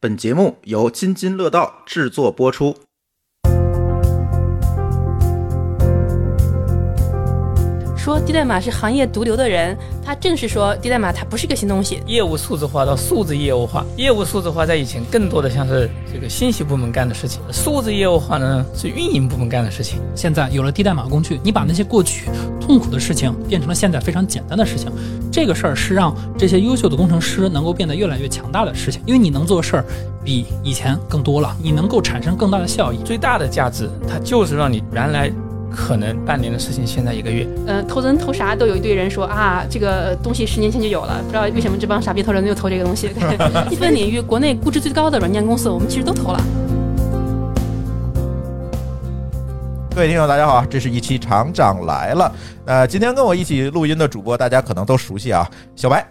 本节目由津津乐道制作播出。说低代码是行业毒瘤的人，他正是说低代码它不是个新东西。业务数字化到数字业务化，业务数字化在以前更多的像是这个信息部门干的事情，数字业务化呢是运营部门干的事情。现在有了低代码工具，你把那些过去痛苦的事情变成了现在非常简单的事情，这个事儿是让这些优秀的工程师能够变得越来越强大的事情，因为你能做事儿比以前更多了，你能够产生更大的效益。最大的价值，它就是让你原来可能半年的事情，现在一个月。呃，投资人投啥都有一堆人说啊，这个东西十年前就有了，不知道为什么这帮傻逼投人又投这个东西。细分领域，国内估值最高的软件公司，我们其实都投了。各位听友，大家好，这是一期厂长来了。呃，今天跟我一起录音的主播，大家可能都熟悉啊，小白。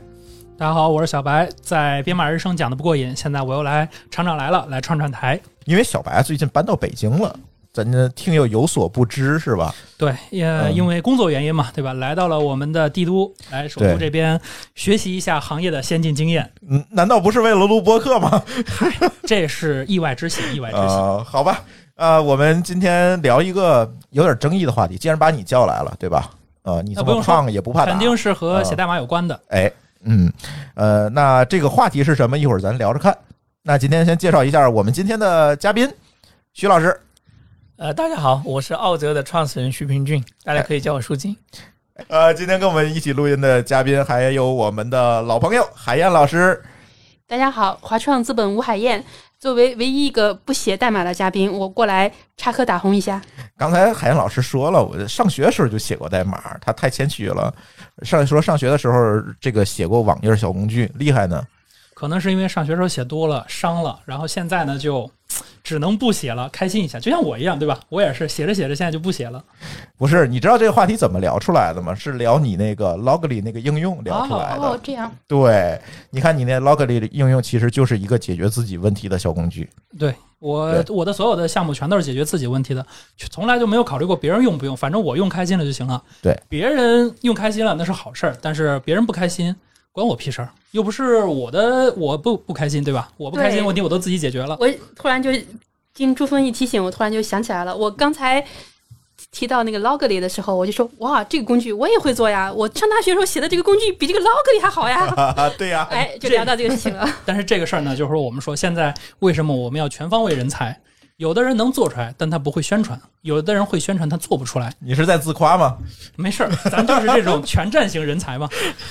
大家好，我是小白，在编码人生讲的不过瘾，现在我又来厂长来了，来串串台。因为小白最近搬到北京了，咱这听友有所不知是吧？对，也嗯因为工作原因嘛，对吧？来到了我们的帝都，来首都这边学习一下行业的先进经验，嗯，难道不是为了录播客吗？这是意外之喜，意外之喜。呃，好吧，呃，我们今天聊一个有点争议的话题。既然把你叫来了，对吧？呃，你这么胖也不怕打，肯定是和写代码有关的。哎，嗯，呃，那这个话题是什么？一会儿咱聊着看。那今天先介绍一下我们今天的嘉宾，徐老师。呃，大家好，我是奥泽的创始人徐平俊，大家可以叫我舒金。呃，今天跟我们一起录音的嘉宾还有我们的老朋友海燕老师。大家好，华创资本吴海燕，作为唯一一个不写代码的嘉宾，我过来插科打诨一下。刚才海燕老师说了，我上学时候就写过代码，他太谦虚了。上说上学的时候，这个写过网页小工具，厉害呢。可能是因为上学时候写多了伤了，然后现在呢就只能不写了，开心一下，就像我一样，对吧？我也是写着写着，现在就不写了。不是，你知道这个话题怎么聊出来的吗？是聊你那个 Logly 那个应用聊出来的。哦，这样，对，你看你那 Logly 的应用其实就是一个解决自己问题的小工具。对我我的所有的项目全都是解决自己问题的，从来就没有考虑过别人用不用，反正我用开心了就行了。对，别人用开心了那是好事儿，但是别人不开心关我屁事儿，又不是我的，我不不开心，对吧？我不开心问题我都自己解决了。我突然就经朱峰一提醒，我突然就想起来了，我刚才。提到那个 Logly 的时候，我就说哇，这个工具我也会做呀！我上大学时候写的这个工具比这个 Logly 还好呀！啊，对呀、哎，就聊到这个事情了。但是这个事儿呢，就是说我们说现在为什么我们要全方位人才？有的人能做出来，但他不会宣传；有的人会宣传，他做不出来。你是在自夸吗？没事儿，咱就是这种全站型人才嘛。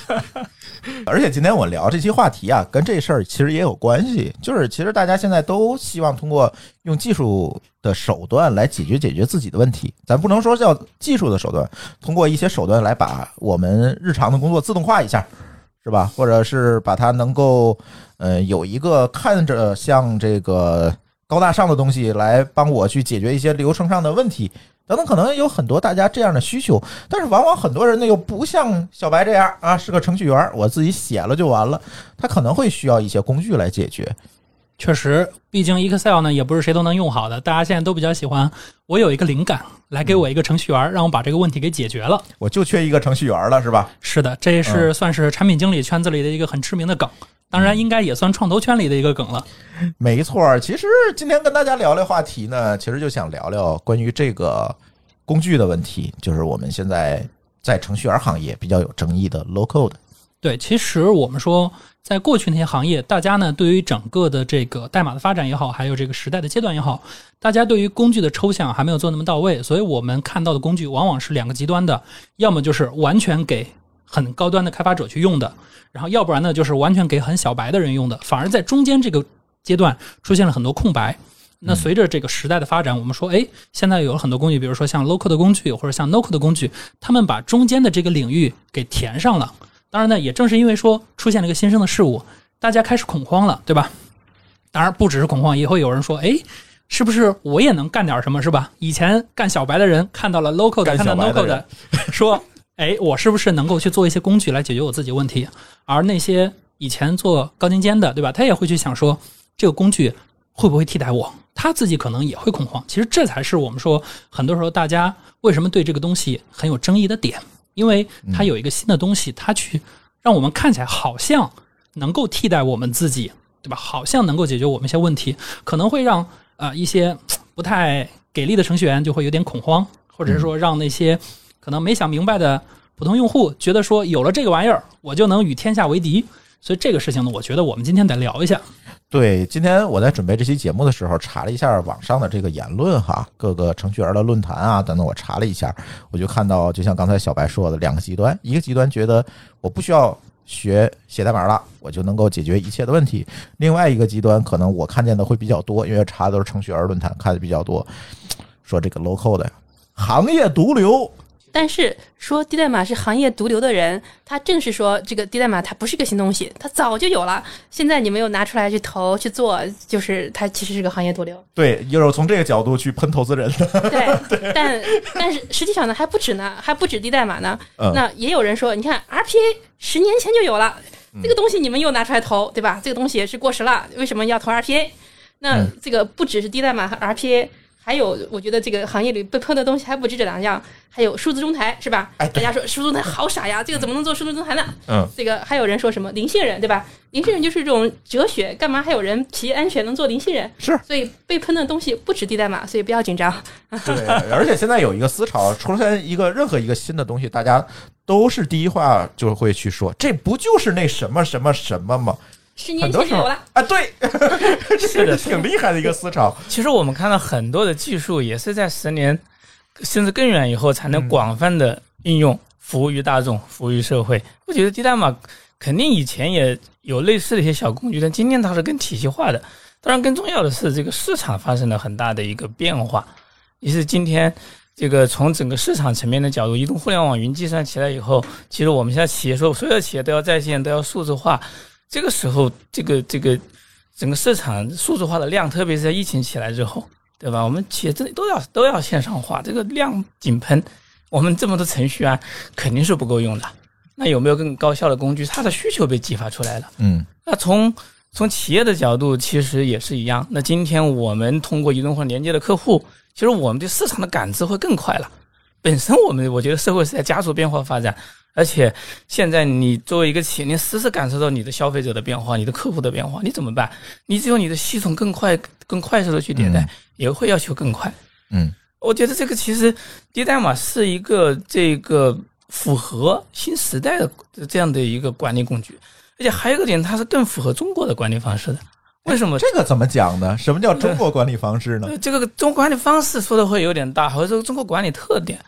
而且今天我聊这期话题啊，跟这事儿其实也有关系。就是其实大家现在都希望通过用技术的手段来解决解决自己的问题。咱不能说叫技术的手段，通过一些手段来把我们日常的工作自动化一下，是吧？或者是把它能够呃有一个看着像这个高大上的东西来帮我去解决一些流程上的问题。等等，可能有很多大家这样的需求，但是往往很多人呢又不像小白这样啊，是个程序员，我自己写了就完了。他可能会需要一些工具来解决。确实，毕竟 Excel 呢也不是谁都能用好的，大家现在都比较喜欢我有一个灵感，来给我一个程序员，让我把这个问题给解决了。我就缺一个程序员了，是吧？是的，这是算是产品经理圈子里的一个很知名的梗，当然应该也算创投圈里的一个梗了。没错儿，其实今天跟大家聊聊话题呢，其实就想聊聊关于这个工具的问题，就是我们现在在程序员行业比较有争议的 low code。对，其实我们说，在过去那些行业，大家呢对于整个的这个代码的发展也好，还有这个时代的阶段也好，大家对于工具的抽象还没有做那么到位，所以我们看到的工具往往是两个极端的，要么就是完全给很高端的开发者去用的，然后要不然呢就是完全给很小白的人用的，反而在中间这个阶段出现了很多空白。那随着这个时代的发展，我们说，哎，现在有了很多工具，比如说像 code 的工具或者像 no code 的工具，他们把中间的这个领域给填上了。当然呢，也正是因为说出现了一个新生的事物，大家开始恐慌了，对吧？当然不只是恐慌，也会有人说，哎，是不是我也能干点什么，是吧？以前干小白的人看到了 local 的，干看到小白 no 的 code 的，说，哎，我是不是能够去做一些工具来解决我自己问题？而那些以前做高精尖的，对吧？他也会去想说，这个工具会不会替代我？他自己可能也会恐慌。其实这才是我们说，很多时候大家为什么对这个东西很有争议的点，因为它有一个新的东西，它去让我们看起来好像能够替代我们自己对吧？好像能够解决我们一些问题，可能会让啊、一些不太给力的程序员就会有点恐慌，或者是说让那些可能没想明白的普通用户觉得说有了这个玩意儿，我就能与天下为敌。所以这个事情呢，我觉得我们今天得聊一下。对，今天我在准备这期节目的时候，查了一下网上的这个言论哈，各个程序员的论坛啊等等，我查了一下，我就看到，就像刚才小白说的，两个极端，一个极端觉得我不需要学写代码了，我就能够解决一切的问题；另外一个极端，可能我看见的会比较多，因为查的都是程序员论坛，看的比较多，说这个 local 的，行业毒瘤。但是说低代码是行业毒瘤的人，他正是说这个低代码它不是个新东西，它早就有了，现在你没有拿出来去投去做，就是它其实是个行业毒瘤。对，就是从这个角度去喷投资人的。对，但但是实际上呢，还不止呢，还不止低代码呢。嗯那也有人说，你看 RPA 十年前就有了，嗯这个东西你们又拿出来投，对吧？这个东西也是过时了，为什么要投 RPA？那嗯这个不只是低代码和 RPA。还有，我觉得这个行业里被喷的东西还不止这两样，还有数字中台，是吧？哎大家说数字中台好傻呀，这个怎么能做数字中台呢？嗯，这个还有人说什么零信任，对吧？零信任就是这种哲学，干嘛还有人企业安全能做零信任？是所以被喷的东西不止低代码，所以不要紧张。对，而且现在有一个思潮，出现一个任何一个新的东西，大家都是第一话就会去说，这不就是那什么什么什么吗？十年前就有了。啊，对，是的挺厉害的一个思潮。其实我们看到很多的技术也是在十年甚至更远以后才能广泛的应用，服务于大众，服务于社会。我觉得低代码肯定以前也有类似的一些小工具，但今天它是更体系化的。当然，更重要的是这个市场发生了很大的一个变化，也是今天。这个从整个市场层面的角度，移动互联网云计算起来以后，其实我们现在企业说，所有的企业都要在线，都要数字化。这个时候，这个这个整个市场数字化的量，特别是在疫情起来之后，对吧？我们企业这都要都要线上化，这个量井喷，我们这么多程序员肯定是不够用的。那有没有更高效的工具？它的需求被激发出来了。嗯那从从企业的角度，其实也是一样。那今天我们通过移动互联连接的客户，其实我们对市场的感知会更快了。本身我们我觉得社会是在加速变化发展，而且现在你作为一个企业，你时时感受到你的消费者的变化、你的客户的变化，你怎么办？你只有你的系统更快、更快速的去迭代，嗯也会要求更快。嗯我觉得这个其实低代码是一个这个符合新时代的这样的一个管理工具，而且还有一个点，它是更符合中国的管理方式的。为什么？这个怎么讲呢？什么叫中国管理方式呢？呃 这个中国管理方式说的会有点大，或者说中国管理特点，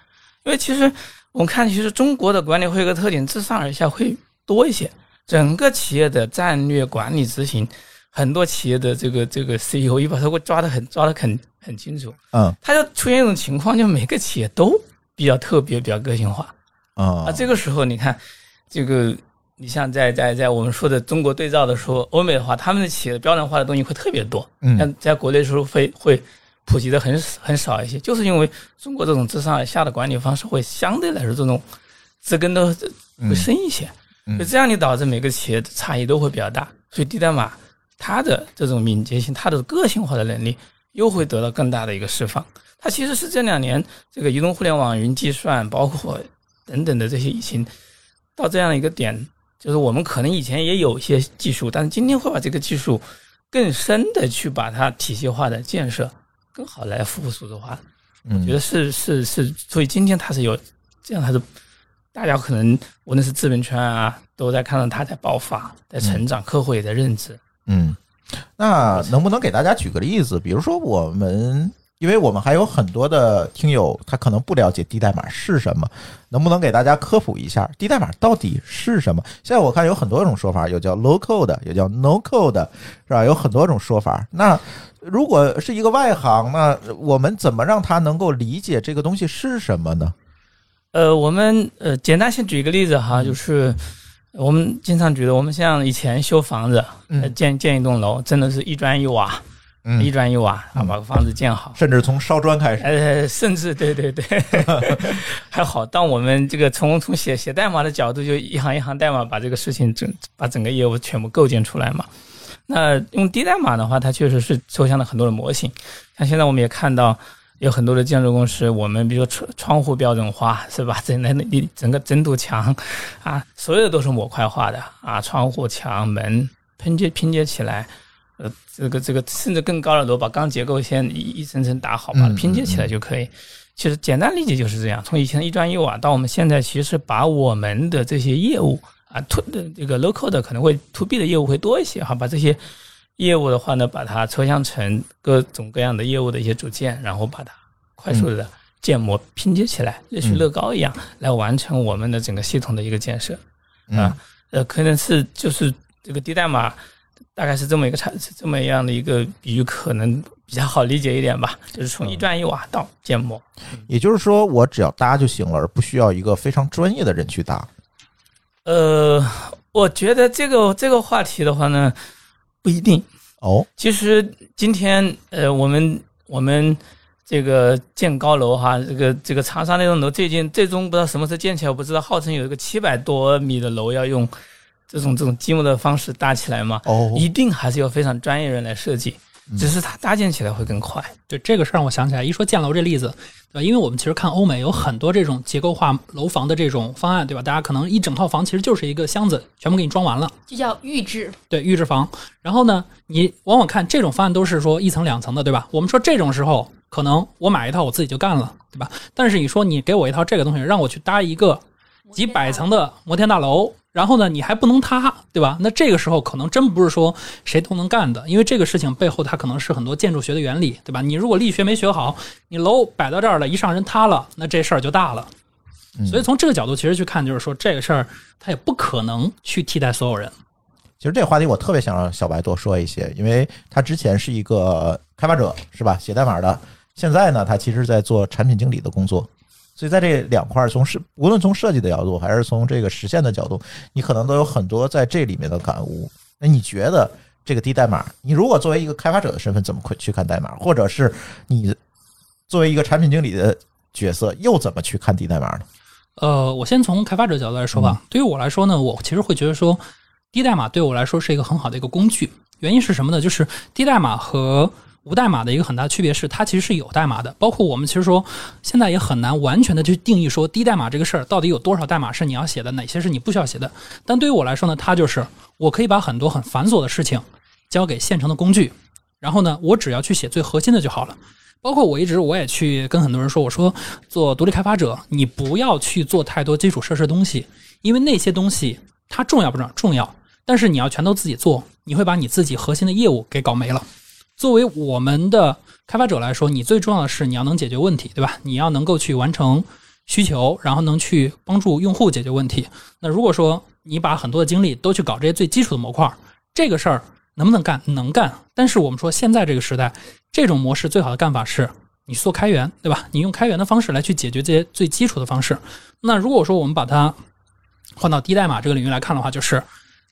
因为其实我们看，其实中国的管理会有个特点，自上而下会多一些。整个企业的战略管理执行，很多企业的这个这个 CEO 一把他会抓得很抓得很很清楚。嗯他就出现一种情况，就每个企业都比较特别、比较个性化啊啊。这个时候，你看，这个你像在在在我们说的中国对照的时候，欧美的话，他们的企业的标准化的东西会特别多，嗯像在国内的时候会会普及的很很少一些，就是因为中国这种自上而下的管理方式会相对来说这种植根的会深一些，嗯就这样你导致每个企业的差异都会比较大，所以低代码它的这种敏捷性、它的个性化的能力又会得到更大的一个释放。它其实是这两年这个移动互联网云计算，包括等等的这些已经到这样的一个点，就是我们可能以前也有一些技术，但是今天会把这个技术更深的去把它体系化的建设，更好来服务数字化。嗯我觉得是是是，所以今天它是有这样，它是大家可能无论是资本圈啊，都在看到它在爆发，在成长，客户也在认知。嗯，那能不能给大家举个例子？比如说我们，因为我们还有很多的听友，他可能不了解低代码是什么，能不能给大家科普一下低代码到底是什么？现在我看有很多种说法，有叫 low code，有叫 no code，是吧？有很多种说法。那如果是一个外行，那我们怎么让他能够理解这个东西是什么呢？呃，我们呃简单先举一个例子哈，就是我们经常举的，我们像以前修房子，呃嗯建建一栋楼，真的是一砖一瓦，一嗯，砖一瓦啊，把房子建好。甚至从烧砖开始，呃，甚至对对对，还好。当我们这个从从写写代码的角度，就一行一行代码把这个事情整把整个业务全部构建出来嘛。那用低代码的话，它确实是抽象了很多的模型。像现在我们也看到有很多的建筑公司，我们比如说窗窗户标准化是吧？整个一整个整堵墙啊，所有的都是模块化的啊，窗户、墙、门拼接拼接起来。呃，这个这个甚至更高的楼，把钢结构先一一层层打好，把它嗯拼接起来就可以。其实简单理解就是这样，从以前的一砖一瓦到我们现在，其实把我们的这些业务啊，to 的这个 local 的可能会 to B 的业务会多一些哈，把这些业务的话呢，把它抽象成各种各样的业务的一些组件，然后把它快速的建模拼接起来，类似于乐高一样，来完成我们的整个系统的一个建设。嗯啊，呃，可能是就是这个低代码，大概是这么一个差，这么样的一个比喻，可能比较好理解一点吧。就是从一砖一瓦到建模，也就是说，我只要搭就行了，而不需要一个非常专业的人去搭。呃，我觉得这个这个话题的话呢，不一定。哦，其实今天呃，我们我们这个建高楼哈，这个这个长沙那栋楼最近最终不知道什么时候建起来，我不知道号称有一个七百多米的楼要用这种这种积木的方式搭起来嘛，哦，一定还是要非常专业人来设计，只是它搭建起来会更快。对这个事儿让我想起来，一说建楼这例子，对吧？因为我们其实看欧美有很多这种结构化楼房的这种方案，对吧？大家可能一整套房其实就是一个箱子，全部给你装完了，就叫预制。对，预制房。然后呢，你往往看这种方案都是说一层两层的，对吧？我们说这种时候，可能我买一套我自己就干了，对吧？但是你说你给我一套这个东西，让我去搭一个几百层的摩天大楼，然后呢，你还不能塌，对吧？那这个时候可能真不是说谁都能干的，因为这个事情背后它可能是很多建筑学的原理，对吧？你如果力学没学好，你楼摆到这儿了，一上人塌了，那这事儿就大了。嗯所以从这个角度其实去看，就是说这个事儿它也不可能去替代所有人。其实这个话题我特别想让小白多说一些，因为他之前是一个开发者，是吧？写代码的。现在呢，他其实在做产品经理的工作。所以在这两块儿，从设无论从设计的角度，还是从这个实现的角度，你可能都有很多在这里面的感悟。那你觉得这个低代码，你如果作为一个开发者的身份，怎么去看代码？或者是你作为一个产品经理的角色，又怎么去看低代码呢？呃，我先从开发者角度来说吧。对于我来说呢，我其实会觉得说，低代码对我来说是一个很好的一个工具。原因是什么呢？就是低代码和无代码的一个很大区别是，它其实是有代码的。包括我们其实说，现在也很难完全的去定义说低代码这个事儿到底有多少代码是你要写的，哪些是你不需要写的。但对于我来说呢，它就是我可以把很多很繁琐的事情交给现成的工具，然后呢，我只要去写最核心的就好了。包括我一直我也去跟很多人说，我说做独立开发者，你不要去做太多基础设施的东西，因为那些东西它重要不重要？重要，但是你要全都自己做，你会把你自己核心的业务给搞没了。作为我们的开发者来说，你最重要的是你要能解决问题，对吧？你要能够去完成需求，然后能去帮助用户解决问题。那如果说你把很多的精力都去搞这些最基础的模块，这个事儿能不能干？能干。但是我们说现在这个时代，这种模式最好的干法是你做开源，对吧？你用开源的方式来去解决这些最基础的方式。那如果说我们把它换到低代码这个领域来看的话，就是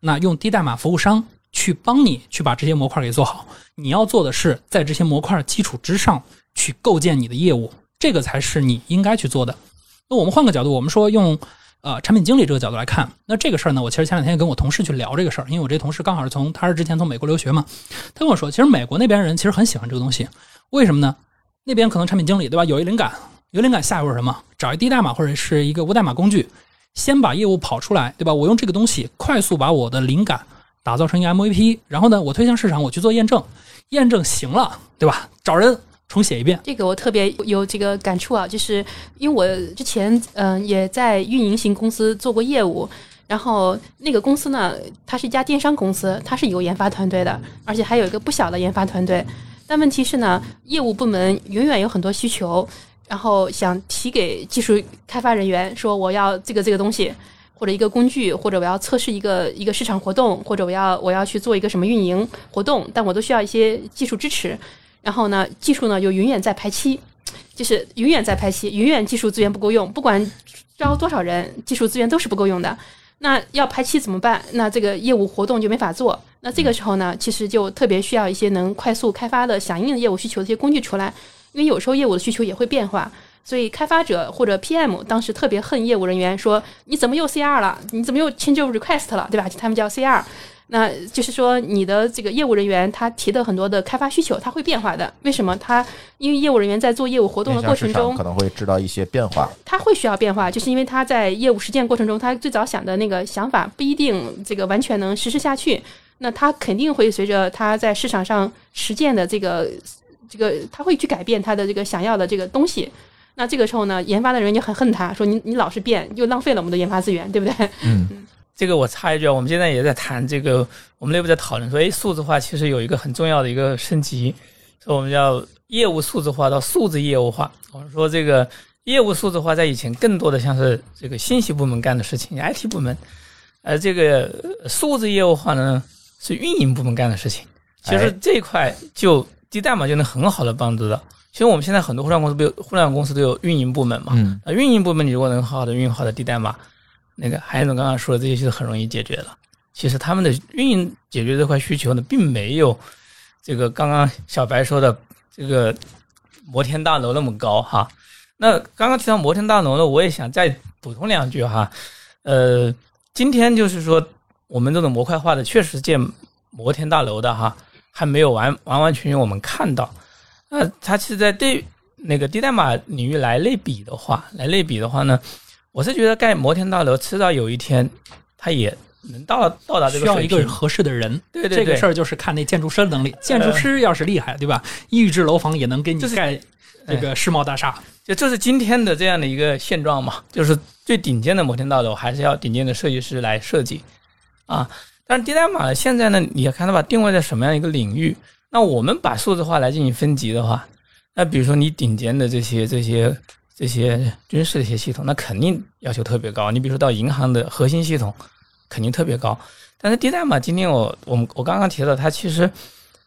那用低代码服务商去帮你去把这些模块给做好。你要做的是在这些模块基础之上去构建你的业务，这个才是你应该去做的。那我们换个角度，我们说用呃产品经理这个角度来看，那这个事儿呢，我其实前两天跟我同事去聊这个事儿，因为我这同事刚好是从他是之前从美国留学嘛，他跟我说，其实美国那边人其实很喜欢这个东西，为什么呢？那边可能产品经理对吧，有一灵感，有灵感下一步是什么？找一低代码或者是一个无代码工具，先把业务跑出来，对吧？我用这个东西快速把我的灵感打造成一个 MVP，然后呢，我推向市场，我去做验证，验证行了，对吧？找人重写一遍。这个我特别有这个感触啊，就是因为我之前嗯、也在运营型公司做过业务，然后那个公司呢，它是一家电商公司，它是有研发团队的，而且还有一个不小的研发团队。但问题是呢，业务部门永远有很多需求，然后想提给技术开发人员说我要这个这个东西，或者一个工具，或者我要测试一个一个市场活动，或者我要我要去做一个什么运营活动，但我都需要一些技术支持。然后呢，技术呢又永远在排期，就是永远在排期，永远技术资源不够用，不管招多少人，技术资源都是不够用的。那要排期怎么办？那这个业务活动就没法做。那这个时候呢，其实就特别需要一些能快速开发的、响应业务需求的一些工具出来，因为有时候业务的需求也会变化。所以开发者或者 PM 当时特别恨业务人员说：“你怎么又 CR 了？你怎么又 change request 了？对吧？他们叫 CR。”那就是说，你的这个业务人员他提的很多的开发需求，他会变化的。为什么？他因为业务人员在做业务活动的过程中可能会知道一些变化。他会需要变化，就是因为他在业务实践过程中，他最早想的那个想法不一定这个完全能实施下去。那他肯定会随着他在市场上实践的这个这个，他会去改变他的这个想要的这个东西。那这个时候呢，研发的人就很恨他，说你你老是变，又浪费了我们的研发资源，对不对？嗯这个我插一句啊，我们现在也在谈这个，我们内部在讨论说，哎，数字化其实有一个很重要的一个升级，说我们叫业务数字化到数字业务化。我们说这个业务数字化在以前更多的像是这个信息部门干的事情，IT 部门，而这个呃数字业务化呢是运营部门干的事情。其实哎这一块就低代码就能很好的帮助到。其实我们现在很多互联网公司都有互联网公司都有运营部门嘛，嗯啊，运营部门你如果能好好的运好的低代码，那个韩总刚刚说的这些是很容易解决了。其实他们的运营解决这块需求呢，并没有这个刚刚小白说的这个摩天大楼那么高哈。那刚刚提到摩天大楼呢，我也想再补充两句哈。呃，今天就是说我们这种模块化的确实建摩天大楼的哈，还没有完完完全全我们看到。那它其实，在对那个低代码领域来类比的话，来类比的话呢，我是觉得盖摩天大楼，迟早有一天，它也能到到达这需要个水平。一个合适的人。对对对，这个事儿就是看那建筑师的能力，建筑师要是厉害，对吧？预制楼房也能给你就是盖这个世贸大厦。就这是今天的这样的一个现状嘛，就是最顶尖的摩天大楼还是要顶尖的设计师来设计啊。但是低代码现在呢，你要看它把定位在什么样一个领域？那我们把数字化来进行分级的话，那比如说你顶尖的这些这些这些军事的一些系统，那肯定要求特别高。你比如说到银行的核心系统，肯定特别高。但是低代码今天我我们我刚刚提到，它其实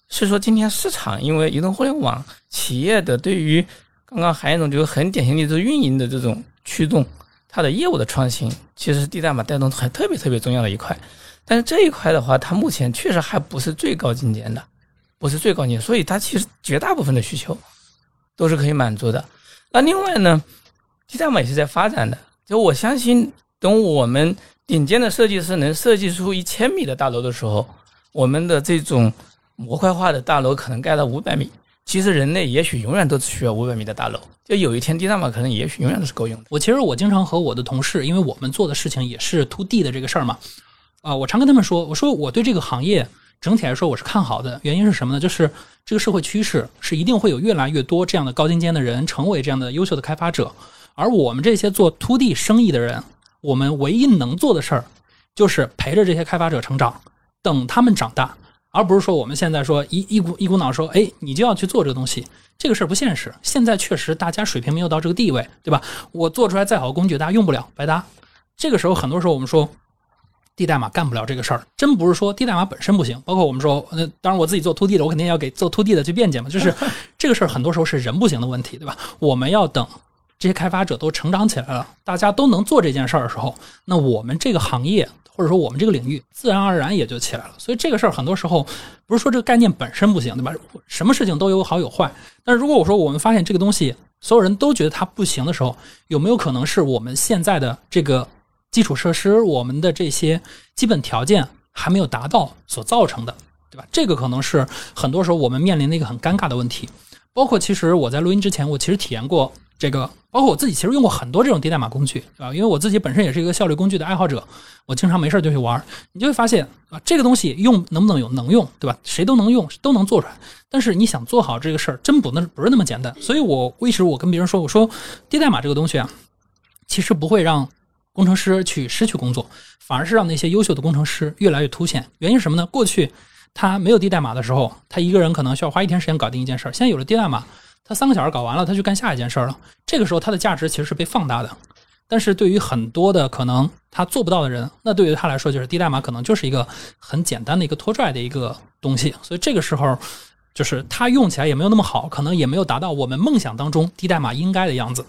是说今天市场因为移动互联网企业的对于刚刚韩总就是很典型的就是运营的这种驱动，它的业务的创新，其实是低代码带动很特别特别重要的一块。但是这一块的话，它目前确实还不是最高境界的，不是最高级，所以它其实绝大部分的需求都是可以满足的。那另外呢，低代码也是在发展的，就我相信，等我们顶尖的设计师能设计出一千米的大楼的时候，我们的这种模块化的大楼可能盖到五百米。其实人类也许永远都只需要五百米的大楼，就有一天低代码可能也许永远都是够用的。我其实我经常和我的同事，因为我们做的事情也是 to D 的这个事儿嘛，啊、我常跟他们说，我说我对这个行业整体来说我是看好的，原因是什么呢？就是这个社会趋势是一定会有越来越多这样的高精尖的人成为这样的优秀的开发者，而我们这些做 to D 生意的人，我们唯一能做的事儿就是陪着这些开发者成长，等他们长大。而不是说我们现在说一一股一股脑说，哎，你就要去做这个东西，这个事儿不现实。现在确实大家水平没有到这个地位，对吧？我做出来再好的工具，大家用不了，白搭。这个时候，很多时候我们说，低代码干不了这个事儿，真不是说低代码本身不行。包括我们说，呃，当然我自己做 to D 的，我肯定要给做 to D 的去辩解嘛。就是 这个事儿，很多时候是人不行的问题，对吧？我们要等这些开发者都成长起来了，大家都能做这件事儿的时候，那我们这个行业或者说我们这个领域，自然而然也就起来了。所以这个事儿很多时候不是说这个概念本身不行，对吧？什么事情都有好有坏。但是如果我说我们发现这个东西所有人都觉得它不行的时候，有没有可能是我们现在的这个基础设施，我们的这些基本条件还没有达到所造成的，对吧？这个可能是很多时候我们面临的一个很尴尬的问题。包括其实我在录音之前，我其实体验过这个，包括我自己其实用过很多这种低代码工具，对吧？因为我自己本身也是一个效率工具的爱好者，我经常没事就去玩，你就会发现啊，这个东西用能不能用，能用，对吧？谁都能用，都能做出来。但是你想做好这个事儿，真不那不是那么简单。所以我一直我跟别人说，我说低代码这个东西啊，其实不会让工程师去失去工作，反而是让那些优秀的工程师越来越凸显。原因是什么呢？过去他没有低代码的时候，他一个人可能需要花一天时间搞定一件事儿。现在有了低代码，他三个小时搞完了，他去干下一件事儿了。这个时候他的价值其实是被放大的。但是对于很多的可能他做不到的人，那对于他来说，就是低代码可能就是一个很简单的一个拖拽的一个东西。所以这个时候，就是他用起来也没有那么好，可能也没有达到我们梦想当中低代码应该的样子。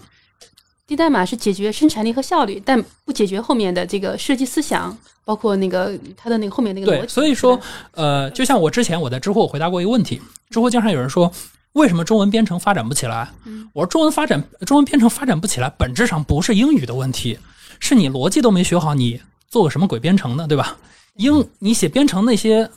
低代码是解决生产力和效率，但不解决后面的这个设计思想，包括那个它的那个后面那个逻对，辑。所以说，呃，就像我之前我在知乎回答过一个问题，知乎经常有人说，为什么中文编程发展不起来？我说中文发展，中文编程发展不起来，本质上不是英语的问题，是你逻辑都没学好，你做个什么鬼编程呢？对吧？英你写编程那些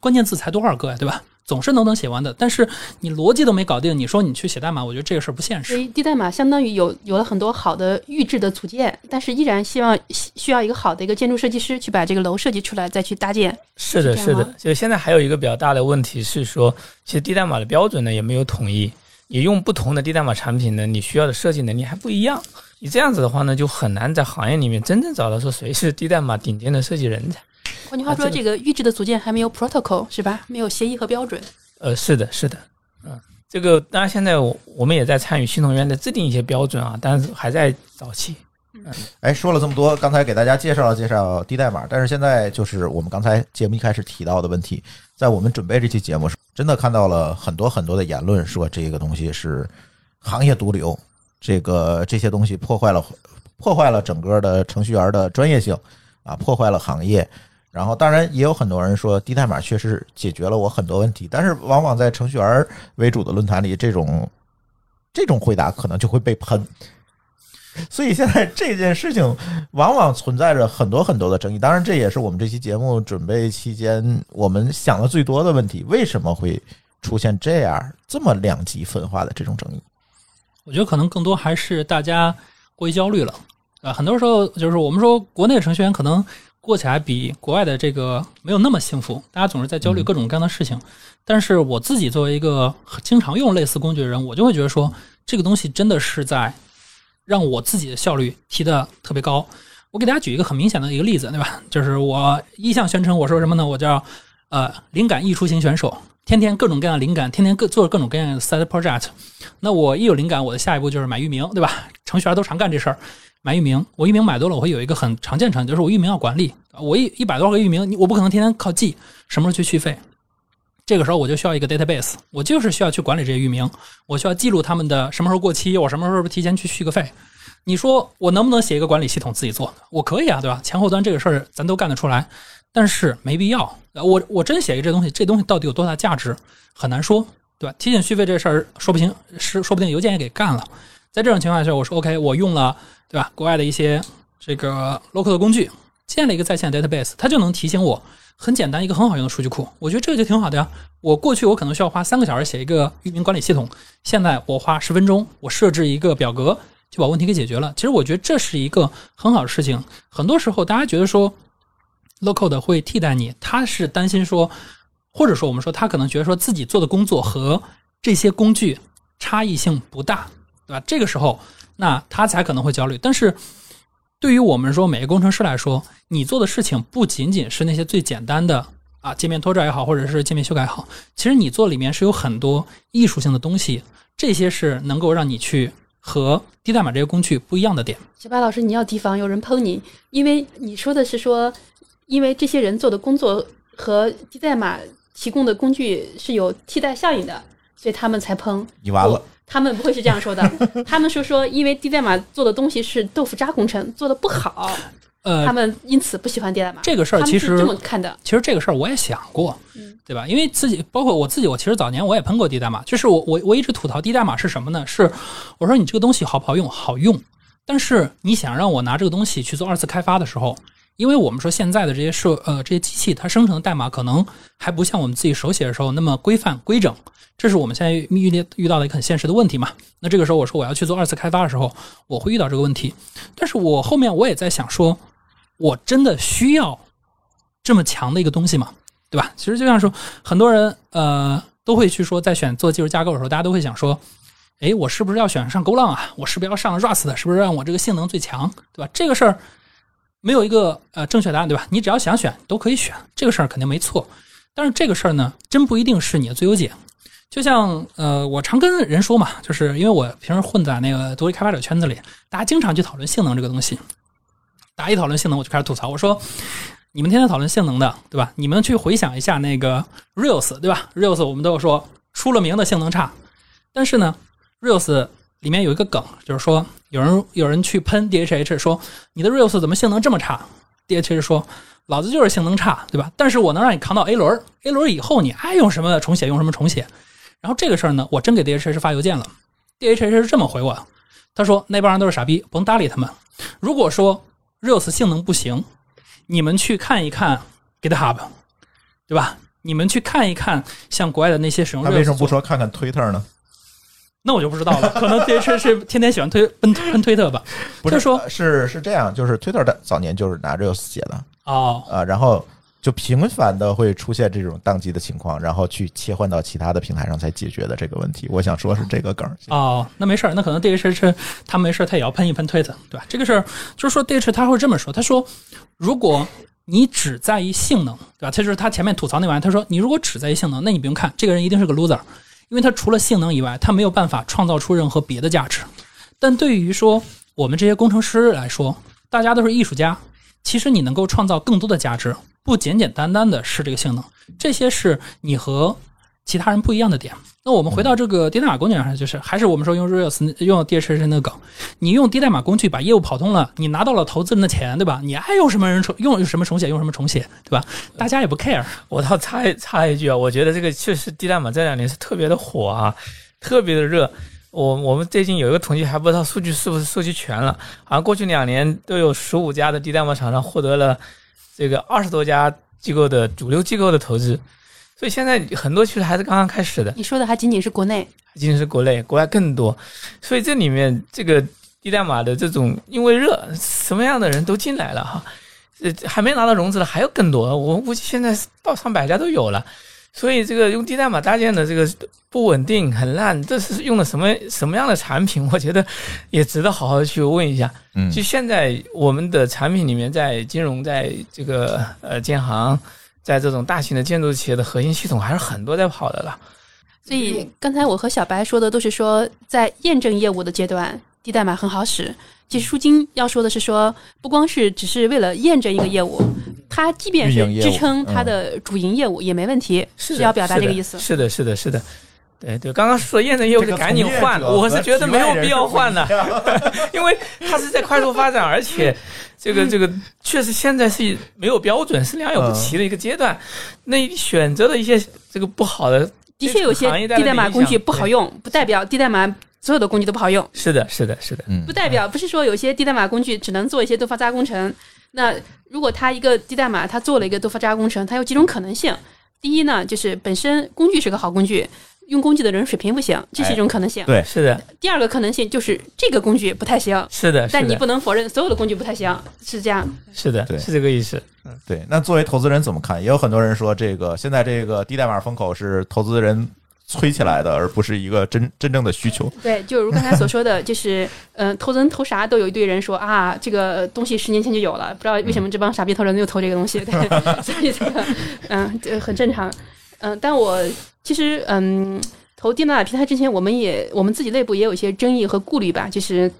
关键字才多少个呀？对吧？总是能能写完的。但是你逻辑都没搞定，你说你去写代码，我觉得这个事儿不现实。所以低代码相当于有有了很多好的预制的组件，但是依然希望需需要一个好的一个建筑设计师去把这个楼设计出来，再去搭建。是的。是的就现在还有一个比较大的问题是说，其实低代码的标准呢也没有统一，你用不同的低代码产品呢，你需要的设计能力还不一样。你这样子的话呢，就很难在行业里面真正找到说谁是低代码顶尖的设计人才。换句话说，啊这个预制的组件还没有 protocol 是吧？没有协议和标准。呃，是的，是的，嗯，这个当然现在我我们也在参与新能源的制定一些标准啊，但是还在早期。嗯哎，说了这么多，刚才给大家介绍了介绍低代码，但是现在就是我们刚才节目一开始提到的问题，在我们准备这期节目时，真的看到了很多很多的言论，说这个东西是行业毒瘤，这个这些东西破坏了破坏了整个的程序员的专业性啊，破坏了行业。然后，当然也有很多人说低代码确实解决了我很多问题，但是往往在程序员为主的论坛里，这种这种回答可能就会被喷。所以现在这件事情往往存在着很多很多的争议，当然这也是我们这期节目准备期间我们想的最多的问题：为什么会出现这样这么两极分化的这种争议？我觉得可能更多还是大家过于焦虑了啊。很多时候就是我们说国内程序员可能过起来比国外的这个没有那么幸福，大家总是在焦虑各种各样的事情。但是我自己作为一个经常用类似工具的人，我就会觉得说这个东西真的是在让我自己的效率提的特别高。我给大家举一个很明显的一个例子，对吧？就是我一向宣称我说什么呢？我叫呃灵感溢出型选手，天天各种各样的灵感，天天各做各种各样的 side project。那我一有灵感，我的下一步就是买域名，对吧？程序员都常干这事儿，买域名。我域名买多了，我会有一个很常见场景，就是我域名要管理。我一一百多个域名，我不可能天天靠记，什么时候去续费？这个时候我就需要一个 database，我就是需要去管理这些域名，我需要记录他们的什么时候过期，我什么时候提前去续个费。你说我能不能写一个管理系统自己做？我可以啊，对吧？前后端这个事儿咱都干得出来，但是没必要。我我真写一个这东西，这东西到底有多大价值，很难说，对吧？提醒续费这事儿说不清，是说不定邮件也给干了。在这种情况下，我说 OK，我用了对吧？国外的一些这个 local 的工具，建了一个在线 database，它就能提醒我，很简单一个很好用的数据库。我觉得这个就挺好的呀。我过去我可能需要花三个小时写一个域名管理系统，现在我花十分钟，我设置一个表格就把问题给解决了。其实我觉得这是一个很好的事情。很多时候大家觉得说 local 的会替代你，他是担心说，或者说我们说他可能觉得说自己做的工作和这些工具差异性不大，对吧？这个时候，那他才可能会焦虑。但是对于我们说每个工程师来说，你做的事情不仅仅是那些最简单的啊界面拖拽也好，或者是界面修改也好，其实你做里面是有很多艺术性的东西，这些是能够让你去和低代码这些工具不一样的点。小白老师，你要提防有人喷你，因为你说的是说，因为这些人做的工作和低代码提供的工具是有替代效应的，所以他们才喷。你完了不，他们不会是这样说的，他们是说，因为低代码做的东西是豆腐渣工程，做的不好，呃他，们因此不喜欢低代码。这个事儿其实这么看的，其实这个事儿我也想过嗯，对吧？因为自己包括我自己，我其实早年我也喷过低代码，就是我我我一直吐槽低代码是什么呢？是我说你这个东西好不好用？好用，但是你想让我拿这个东西去做二次开发的时候，因为我们说现在的这些设呃这些机器它生成的代码可能还不像我们自己手写的时候那么规范规整，这是我们现在遇遇到的一个很现实的问题嘛。那这个时候我说我要去做二次开发的时候，我会遇到这个问题，但是我后面我也在想说，我真的需要这么强的一个东西吗？对吧？其实就像说，很多人呃都会去说，在选做技术架构的时候，大家都会想说，哎，我是不是要选上 Go 浪啊？我是不是要上 Rust？是不是让我这个性能最强？对吧？这个事儿没有一个呃正确答案，对吧？你只要想选都可以选，这个事儿肯定没错。但是这个事儿呢，真不一定是你的最优解。就像呃，我常跟人说嘛，就是因为我平时混在那个独立开发者圈子里，大家经常去讨论性能这个东西。大家一讨论性能，我就开始吐槽，我说你们天天讨论性能的，对吧？你们去回想一下那个 Rails，对吧？Rails 我们都有说出了名的性能差，但是呢，Rails 里面有一个梗，就是说有人有人去喷 DHH 说你的 Rails 怎么性能这么差？DHH 说老子就是性能差，对吧？但是我能让你扛到 A 轮，A 轮以后你爱用什么重写用什么重写。然后这个事儿呢，我真给 DHH 发邮件了，DHH 是这么回我，他说那帮人都是傻逼，甭搭理他们。如果说 Rails 性能不行，你们去看一看 GitHub，对吧？你们去看一看，像国外的那些使用他为什么不说看看 Twitter 呢？那我就不知道了，可能这是是天天喜欢推喷喷推特吧？不是说呃是是这样，就是 Twitter 的早年就是拿 Rails 写的哦，啊，然后就频繁的会出现这种宕机的情况，然后去切换到其他的平台上才解决的这个问题。我想说是这个梗儿。哦，那没事儿，那可能 d h 是他没事儿，他也要喷一喷推特，对吧？这个事儿就是说 d h 他会这么说，他说如果你只在意性能，对吧？他就是他前面吐槽那玩意儿，他说你如果只在意性能，那你不用看，这个人一定是个 loser，因为它除了性能以外，它没有办法创造出任何别的价值。但对于说我们这些工程师来说，大家都是艺术家，其实你能够创造更多的价值，不简简单单的是这个性能，这些是你和其他人不一样的点。那我们回到这个低代码工具上，就是还是我们说用 Rails 用 DHS 那个梗，你用低代码工具把业务跑通了，你拿到了投资人的钱，对吧？你爱用什么人重用什么重写，用什么重写，对吧？大家也不 care。我倒插插一句啊，我觉得这个确实低代码这两年是特别的火啊，特别的热。我我们最近有一个统计，还不知道数据是不是收集全了，好像过去两年都有十五家的低代码厂商获得了这个二十多家机构的主流机构的投资，所以现在很多其实还是刚刚开始的。你说的还仅仅是国内，仅仅是国内，国外更多，所以这里面这个低代码的这种因为热，什么样的人都进来了哈，呃，还没拿到融资的还有更多，我估计现在到上百家都有了，所以这个用低代码搭建的这个不稳定很烂，这是用的什么什么样的产品？我觉得也值得好好去问一下。嗯就现在我们的产品里面，在金融，在这个呃建行，在这种大型的建筑企业的核心系统还是很多在跑的了。所以刚才我和小白说的都是说，在验证业务的阶段，低代码很好使。其实舒金要说的是说，不光是只是为了验证一个业务，它即便是支撑它的主营业务也没问题，是要表达这个意思。是的，是的，是的。对对，刚刚说验证业务就赶紧换，我是觉得没有必要换的，因为它是在快速发展，而且这个这个确实现在是没有标准，是良莠不齐的一个阶段。那选择的一些这个不好的，的确有些低代码工具不好。用，不代表低代码所有的工具都不好用。是的，是的，是的。嗯不代表不是说有些低代码工具只能做一些多发渣工程。那如果它一个低代码，它做了一个多发渣工程，它有几种可能性。第一呢，就是本身工具是个好工具，用工具的人水平不行，这是一种可能性。对是的，第二个可能性就是这个工具不太行，是的，是的，但你不能否认所有的工具不太行，是这样。是的，对是这个意思。嗯对，那作为投资人怎么看？也有很多人说，这个现在这个低代码风口是投资人吹起来的，而不是一个真真正的需求。对，就如刚才所说的，就是嗯、呃投人投啥都有一堆人说啊，这个东西十年前就有了，不知道为什么这帮傻逼投人又投这个东西，对，所以这个嗯，这很正常。嗯、但我其实嗯，投低代码平台之前，我们也我们自己内部也有一些争议和顾虑吧，就是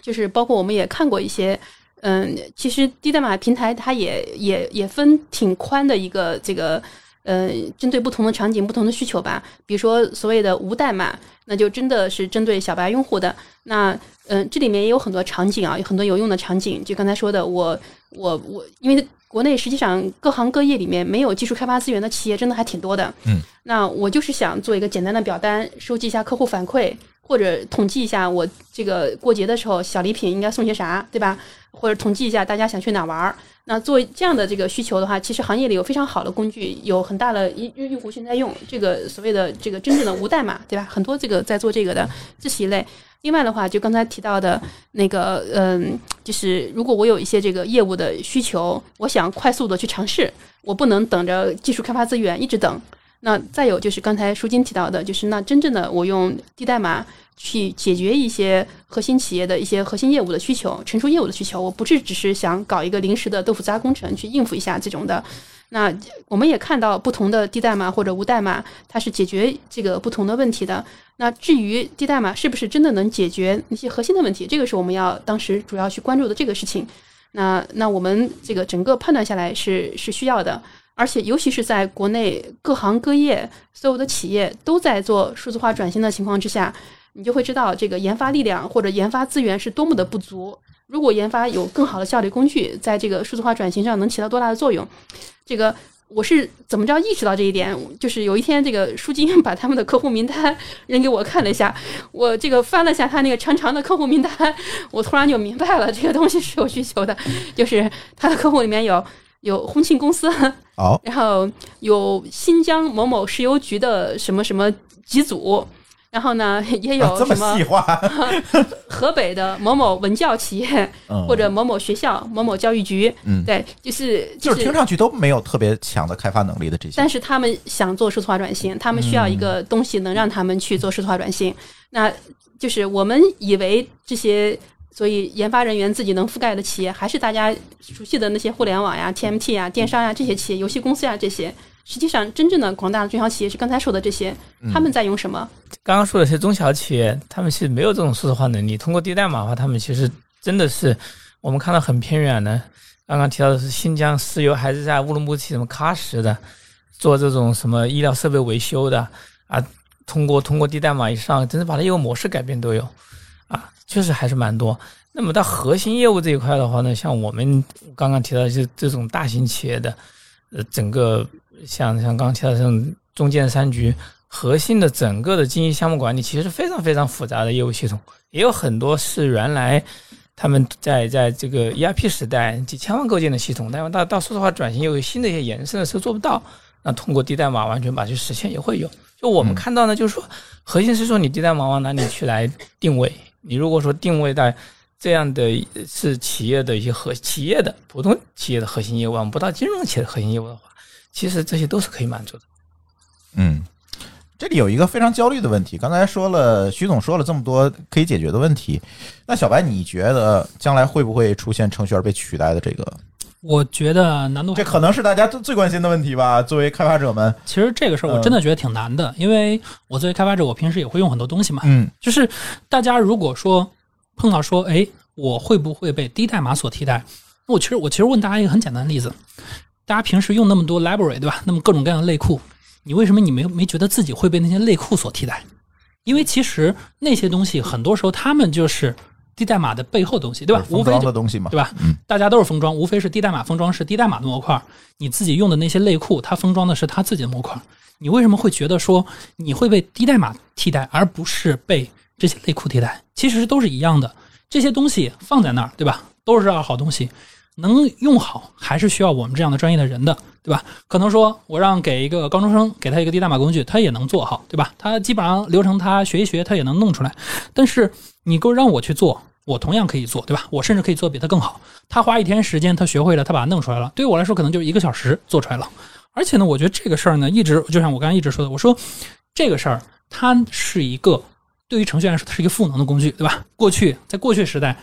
就是包括我们也看过一些。嗯，其实低代码平台它也也也分挺宽的一个这个，呃，针对不同的场景、不同的需求吧。比如说所谓的无代码，那就真的是针对小白用户的。那嗯、这里面也有很多场景啊，有很多有用的场景。就刚才说的，我我我，因为国内实际上各行各业里面没有技术开发资源的企业真的还挺多的。嗯，那我就是想做一个简单的表单，收集一下客户反馈，或者统计一下我这个过节的时候小礼品应该送些啥，对吧？或者统计一下大家想去哪玩儿。那做这样的这个需求的话，其实行业里有非常好的工具，有很大的用用户群在用这个所谓的这个真正的无代码，对吧？很多这个在做这个的这是一类。另外的话，就刚才提到的那个，嗯，就是如果我有一些这个业务的需求，我想快速的去尝试，我不能等着技术开发资源一直等。那再有就是刚才舒金提到的，就是那真正的我用低代码去解决一些核心企业的一些核心业务的需求、成熟业务的需求，我不是只是想搞一个临时的豆腐渣工程去应付一下这种的。那我们也看到不同的低代码或者无代码，它是解决这个不同的问题的。那至于低代码是不是真的能解决那些核心的问题，这个是我们要当时主要去关注的这个事情。那那我们这个整个判断下来是是需要的，而且尤其是在国内各行各业所有的企业都在做数字化转型的情况之下，你就会知道这个研发力量或者研发资源是多么的不足。如果研发有更好的效率工具，在这个数字化转型上能起到多大的作用，这个我是怎么着意识到这一点？就是有一天，这个舒金 把他们的客户名单 扔给我看了一下，我这个翻了下他那个长长的客户名单，我突然就明白了，这个东西是有需求的，就是他的客户里面有有婚庆公司，哦，然后有新疆某某石油局的什么什么几组，然后呢 也有什么细化，河北的某某文教企业嗯。或者某某学校、某某教育局，嗯，对，就是就是听上去都没有特别强的开发能力的这些。但，是他们想做数字化转型，他们需要一个东西能让他们去做数字化转型。那就是我们以为这些，所以研发人员自己能覆盖的企业，还是大家熟悉的那些互联网呀、TMT 呀、电商呀这些企业、游戏公司呀这些。实际上，真正的广大的中小企业是刚才说的这些，他们在用什么？刚刚说的这些中小企业，他们其实没有这种数字化能力。通过低代码的话，他们其实真的是我们看到很偏远的。刚刚提到的是新疆石油，还是在乌鲁木齐什么喀什的，做这种什么医疗设备维修的啊，通过通过低代码以上，真是把它业务模式改变都有啊，确实还是蛮多。那么到核心业务这一块的话呢，像我们刚刚提到的就这种大型企业的，呃，整个像像刚刚提到的这种中建三局，核心的整个的经营项目管理其实是非常非常复杂的业务系统，也有很多是原来他们在在这个 ERP 时代几千万构建的系统，但是到到数字化转型又有新的一些延伸的时候做不到，那通过低代码完全把它去实现也会有。就我们嗯看到呢，就是说核心是说你低代码往哪里去来定位，你如果说定位在这样的是企业的一些核企业的普通企业的核心业务，我们不到金融企业的核心业务的话，其实这些都是可以满足的。嗯，这里有一个非常焦虑的问题。刚才说了，徐总说了这么多可以解决的问题，那小白，你觉得将来会不会出现程序员被取代的这个？我觉得难度这可能是大家最最关心的问题吧？作为开发者们，其实这个事儿我真的觉得挺难的，因为我作为开发者，我平时也会用很多东西嘛。嗯就是大家如果说碰到说，哎，我会不会被低代码所替代？那我其实我其实问大家一个很简单的例子，大家平时用那么多 library 对吧？那么各种各样的类库，你为什么你没没觉得自己会被那些类库所替代？因为其实那些东西很多时候他们就是低代码的背后东西，对吧？封无非就装的东西嘛，对吧？嗯，大家都是封装，无非是低代码封装是低代码的模块，你自己用的那些类库，它封装的是它自己的模块。你为什么会觉得说你会被低代码替代，而不是被这些类库替代？其实都是一样的，这些东西放在那儿，对吧？都是好东西，能用好还是需要我们这样的专业的人的，对吧？可能说我让给一个高中生给他一个低代码工具，他也能做好，对吧？他基本上流程他学一学，他也能弄出来。但是你给我让我去做，我同样可以做，对吧？我甚至可以做比他更好。他花一天时间，他学会了，他把它弄出来了。对于我来说，可能就一个小时做出来了。而且呢，我觉得这个事儿呢，一直就像我刚才一直说的，我说这个事儿它是一个对于程序员来说，它是一个赋能的工具，对吧？过去在过去时代，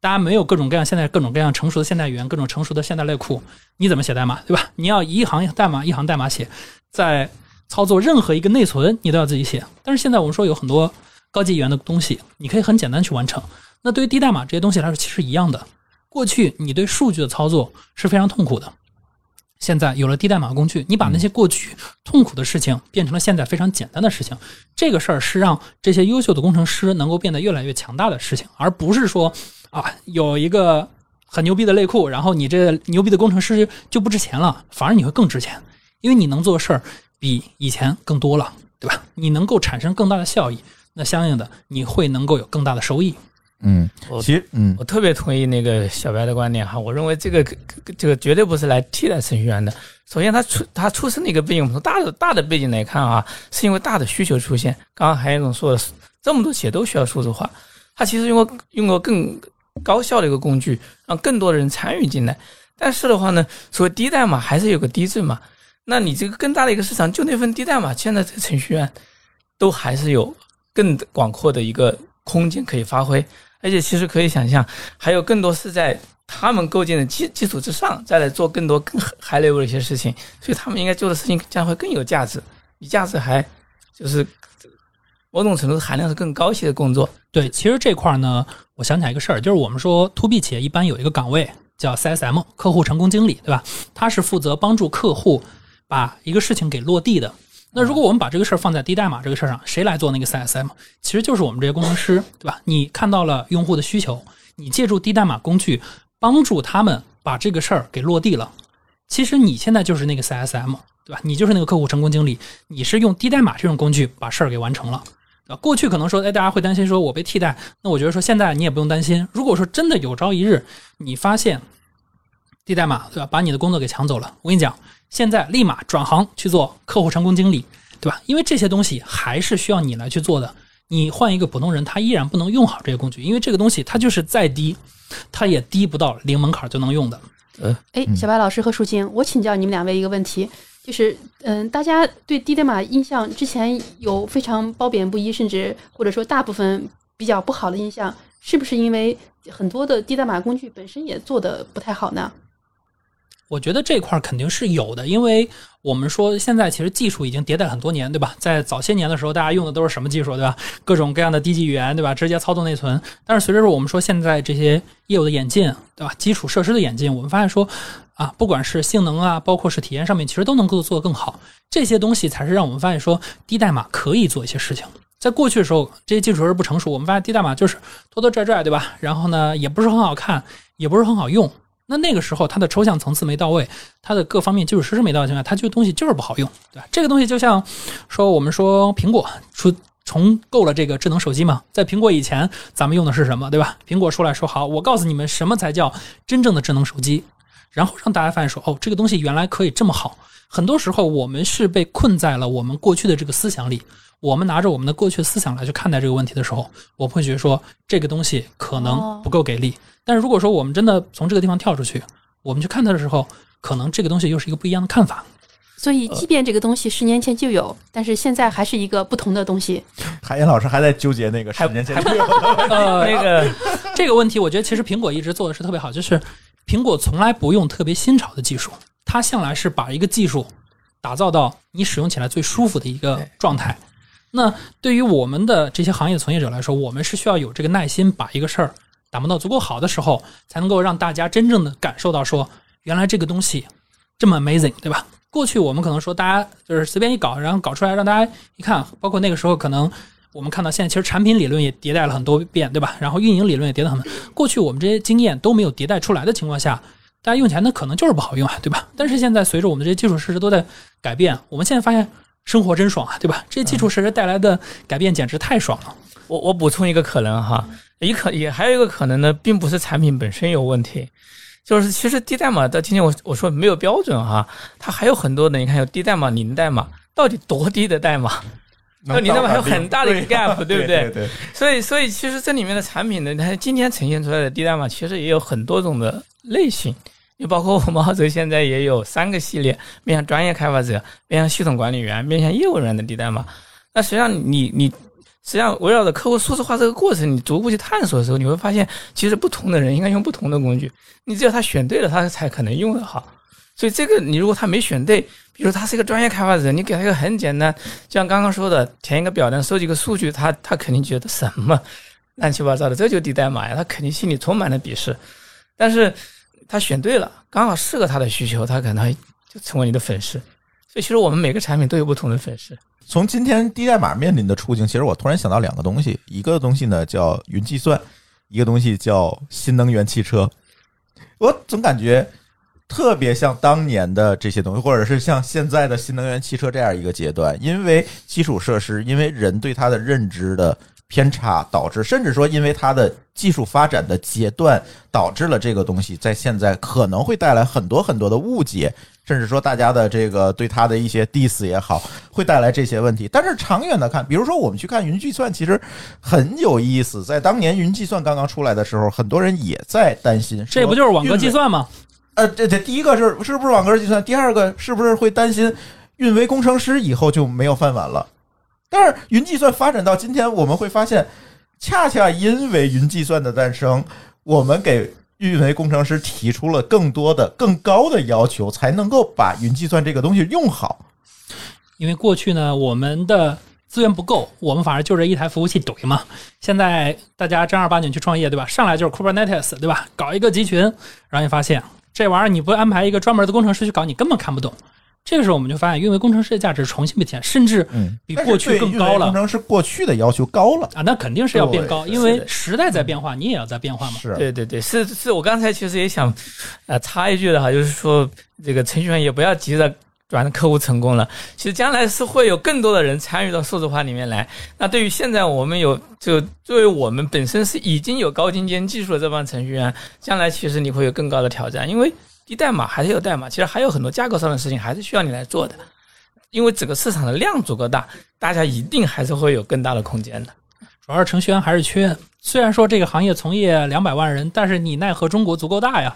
大家没有各种各样现在各种各样成熟的现代语言，各种成熟的现代类库，你怎么写代码，对吧？你要一行代码一行代码写，在操作任何一个内存，你都要自己写。但是现在我们说有很多高级语言的东西，你可以很简单去完成。那对于低代码这些东西来说，其实一样的。过去你对数据的操作是非常痛苦的，现在有了低代码工具，你把那些过去痛苦的事情变成了现在非常简单的事情。这个事儿是让这些优秀的工程师能够变得越来越强大的事情，而不是说啊有一个很牛逼的类库，然后你这牛逼的工程师就不值钱了，反而你会更值钱，因为你能做的事儿比以前更多了，对吧？你能够产生更大的效益，那相应的你会能够有更大的收益。嗯，我其实嗯我特别同意那个小白的观点哈，我认为这个这个绝对不是来替代程序员的。首先，他出他出生的一个背景，我们从大的大的背景来看啊，是因为大的需求出现。刚刚韩总说的，这么多企业都需要数字化，他其实用过用过更高效的一个工具，让更多的人参与进来。但是的话呢，所谓低代码还是有个低质嘛，那你这个更大的一个市场，就那份低代码，现在这个程序员都还是有更广阔的一个空间可以发挥。而且其实可以想象，还有更多是在他们构建的基基础之上，再来做更多更 high level 的一些事情，所以他们应该做的事情将会更有价值，比价值还就是某种程度含量是更高一些的工作。对，其实这块儿呢，我想起来一个事儿，就是我们说 to B 企业一般有一个岗位叫 CSM，客户成功经理，对吧？他是负责帮助客户把一个事情给落地的。那如果我们把这个事儿放在低代码这个事儿上，谁来做那个 CSM？其实就是我们这些工程师，对吧？你看到了用户的需求，你借助低代码工具帮助他们把这个事儿给落地了。其实你现在就是那个 CSM，对吧？你就是那个客户成功经理，你是用低代码这种工具把事儿给完成了。啊，过去可能说，哎，大家会担心说我被替代，那我觉得说现在你也不用担心。如果说真的有朝一日你发现低代码对吧，把你的工作给抢走了，我跟你讲，现在立马转行去做客户成功经理，对吧？因为这些东西还是需要你来去做的。你换一个普通人，他依然不能用好这些工具，因为这个东西它就是再低，它也低不到零门槛就能用的。呃哎，小白老师和舒静，我请教你们两位一个问题，就是嗯，大家对低代码印象之前有非常褒贬不一，甚至或者说大部分比较不好的印象，是不是因为很多的低代码工具本身也做的不太好呢？我觉得这块肯定是有的，因为我们说现在其实技术已经迭代很多年，对吧？在早些年的时候，大家用的都是什么技术，对吧？各种各样的低级语言，对吧？直接操作内存。但是随着我们说现在这些业务的演进，对吧？基础设施的演进，我们发现说啊，不管是性能啊，包括是体验上面，其实都能够做得更好。这些东西才是让我们发现说低代码可以做一些事情。在过去的时候，这些基础设施不成熟，我们发现低代码就是拖拖拽拽，对吧？然后呢，也不是很好看，也不是很好用。那那个时候，它的抽象层次没到位，它的各方面基础设施没到位情况下，它这个东西就是不好用，对吧？这个东西就像说，我们说苹果出重构了这个智能手机嘛，在苹果以前，咱们用的是什么，对吧？苹果出来说好，我告诉你们什么才叫真正的智能手机，然后让大家发现说，哦，这个东西原来可以这么好。很多时候，我们是被困在了我们过去的这个思想里，我们拿着我们的过去思想来去看待这个问题的时候，我们会觉得说，这个东西可能不够给力。但是如果说我们真的从这个地方跳出去，我们去看它的时候，可能这个东西又是一个不一样的看法。所以，即便这个东西十年前就有，但是现在还是一个不同的东西。海燕老师还在纠结那个十年前就有呃，那个 这个问题，我觉得其实苹果一直做的是特别好，就是苹果从来不用特别新潮的技术，它向来是把一个技术打造到你使用起来最舒服的一个状态。那对于我们的这些行业从业者来说，我们是需要有这个耐心，把一个事儿打磨到足够好的时候，才能够让大家真正的感受到说，原来这个东西这么 amazing，对吧？过去我们可能说大家就是随便一搞，然后搞出来让大家一看，包括那个时候可能我们看到现在其实产品理论也迭代了很多遍，对吧？然后运营理论也迭代很多。过去我们这些经验都没有迭代出来的情况下，大家用起来那可能就是不好用啊，对吧？但是现在随着我们这些基础设施都在改变，我们现在发现生活真爽啊，对吧？这些基础设施带来的改变简直太爽了。我我补充一个可能哈，也可也还有一个可能呢，并不是产品本身有问题，就是其实低代码到今天我我说没有标准哈，它还有很多的，你看有低代码、零代码，到底多低的代码？那你那么还有很大的一个 gap，对不对？对对，所以所以其实这里面的产品呢，它今天呈现出来的低代码其实也有很多种的类型，就包括我们澳洲现在也有三个系列，面向专业开发者、面向系统管理员、面向业务员的低代码。那实际上你你。实际上，围绕着客户数字化这个过程，你逐步去探索的时候，你会发现，其实不同的人应该用不同的工具。你只有他选对了，他才可能用得好。所以，这个你如果他没选对，比如他是一个专业开发者，你给他一个很简单，像刚刚说的，填一个表单，收集个数据，他他肯定觉得什么乱七八糟的，这就低代码呀，他肯定心里充满了鄙视。但是他选对了，刚好适合他的需求，他可能就成为你的粉丝。所以，其实我们每个产品都有不同的粉丝。从今天低代码面临的处境，其实我突然想到两个东西，一个东西呢叫云计算，一个东西叫新能源汽车。我总感觉特别像当年的这些东西，或者是像现在的新能源汽车这样一个阶段，因为基础设施，因为人对它的认知的偏差，导致甚至说因为它的技术发展的阶段，导致了这个东西在现在可能会带来很多很多的误解。甚至说大家的这个对它的一些 diss 也好，会带来这些问题。但是长远的看，比如说我们去看云计算，其实很有意思。在当年云计算刚刚出来的时候，很多人也在担心，这不就是网格计算吗？呃，这这第一个是是不是网格计算？第二个是不是会担心运维工程师以后就没有饭碗了？但是云计算发展到今天，我们会发现，恰恰因为云计算的诞生，我们给运维工程师提出了更多的、更高的要求，才能够把云计算这个东西用好。因为过去呢，我们的资源不够，我们反而就这一台服务器怼嘛。现在大家正儿八经去创业，对吧？上来就是 Kubernetes，对吧？搞一个集群，然后你发现这玩意儿你不安排一个专门的工程师去搞，你根本看不懂。这个时候我们就发现，运维工程师的价值重新被体现，甚至比过去更高了。工程师过去的要求高了。啊，那肯定是要变高，因为时代在变化，你也要在变化嘛。是。对对对，是是我刚才其实也想，呃，插一句的哈，就是说这个程序员也不要急着转客户成功了，其实将来是会有更多的人参与到数字化里面来。那对于现在我们有就作为我们本身是已经有高精尖技术的这帮程序员，将来其实你会有更高的挑战，因为低代码还是有代码，其实还有很多架构上的事情还是需要你来做的，因为整个市场的量足够大，大家一定还是会有更大的空间的。主要是程序员还是缺。虽然说这个行业从业两百万人，但是你奈何中国足够大呀。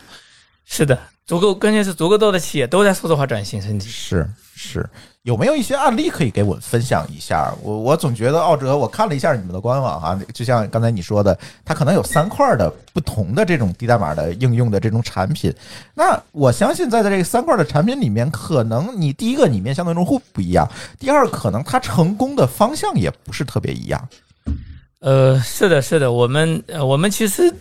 是的，足够，关键是足够多的企业都在数字化转型升级。是是，有没有一些案例可以给我分享一下？我我总觉得奥哲，我看了一下你们的官网啊，就像刚才你说的，它可能有三块的不同的这种低代码的应用的这种产品。那我相信在在这个三块的产品里面，可能你第一个你面向的用户不一样，第二可能它成功的方向也不是特别一样。呃，是的，是的，我们呃，我们其实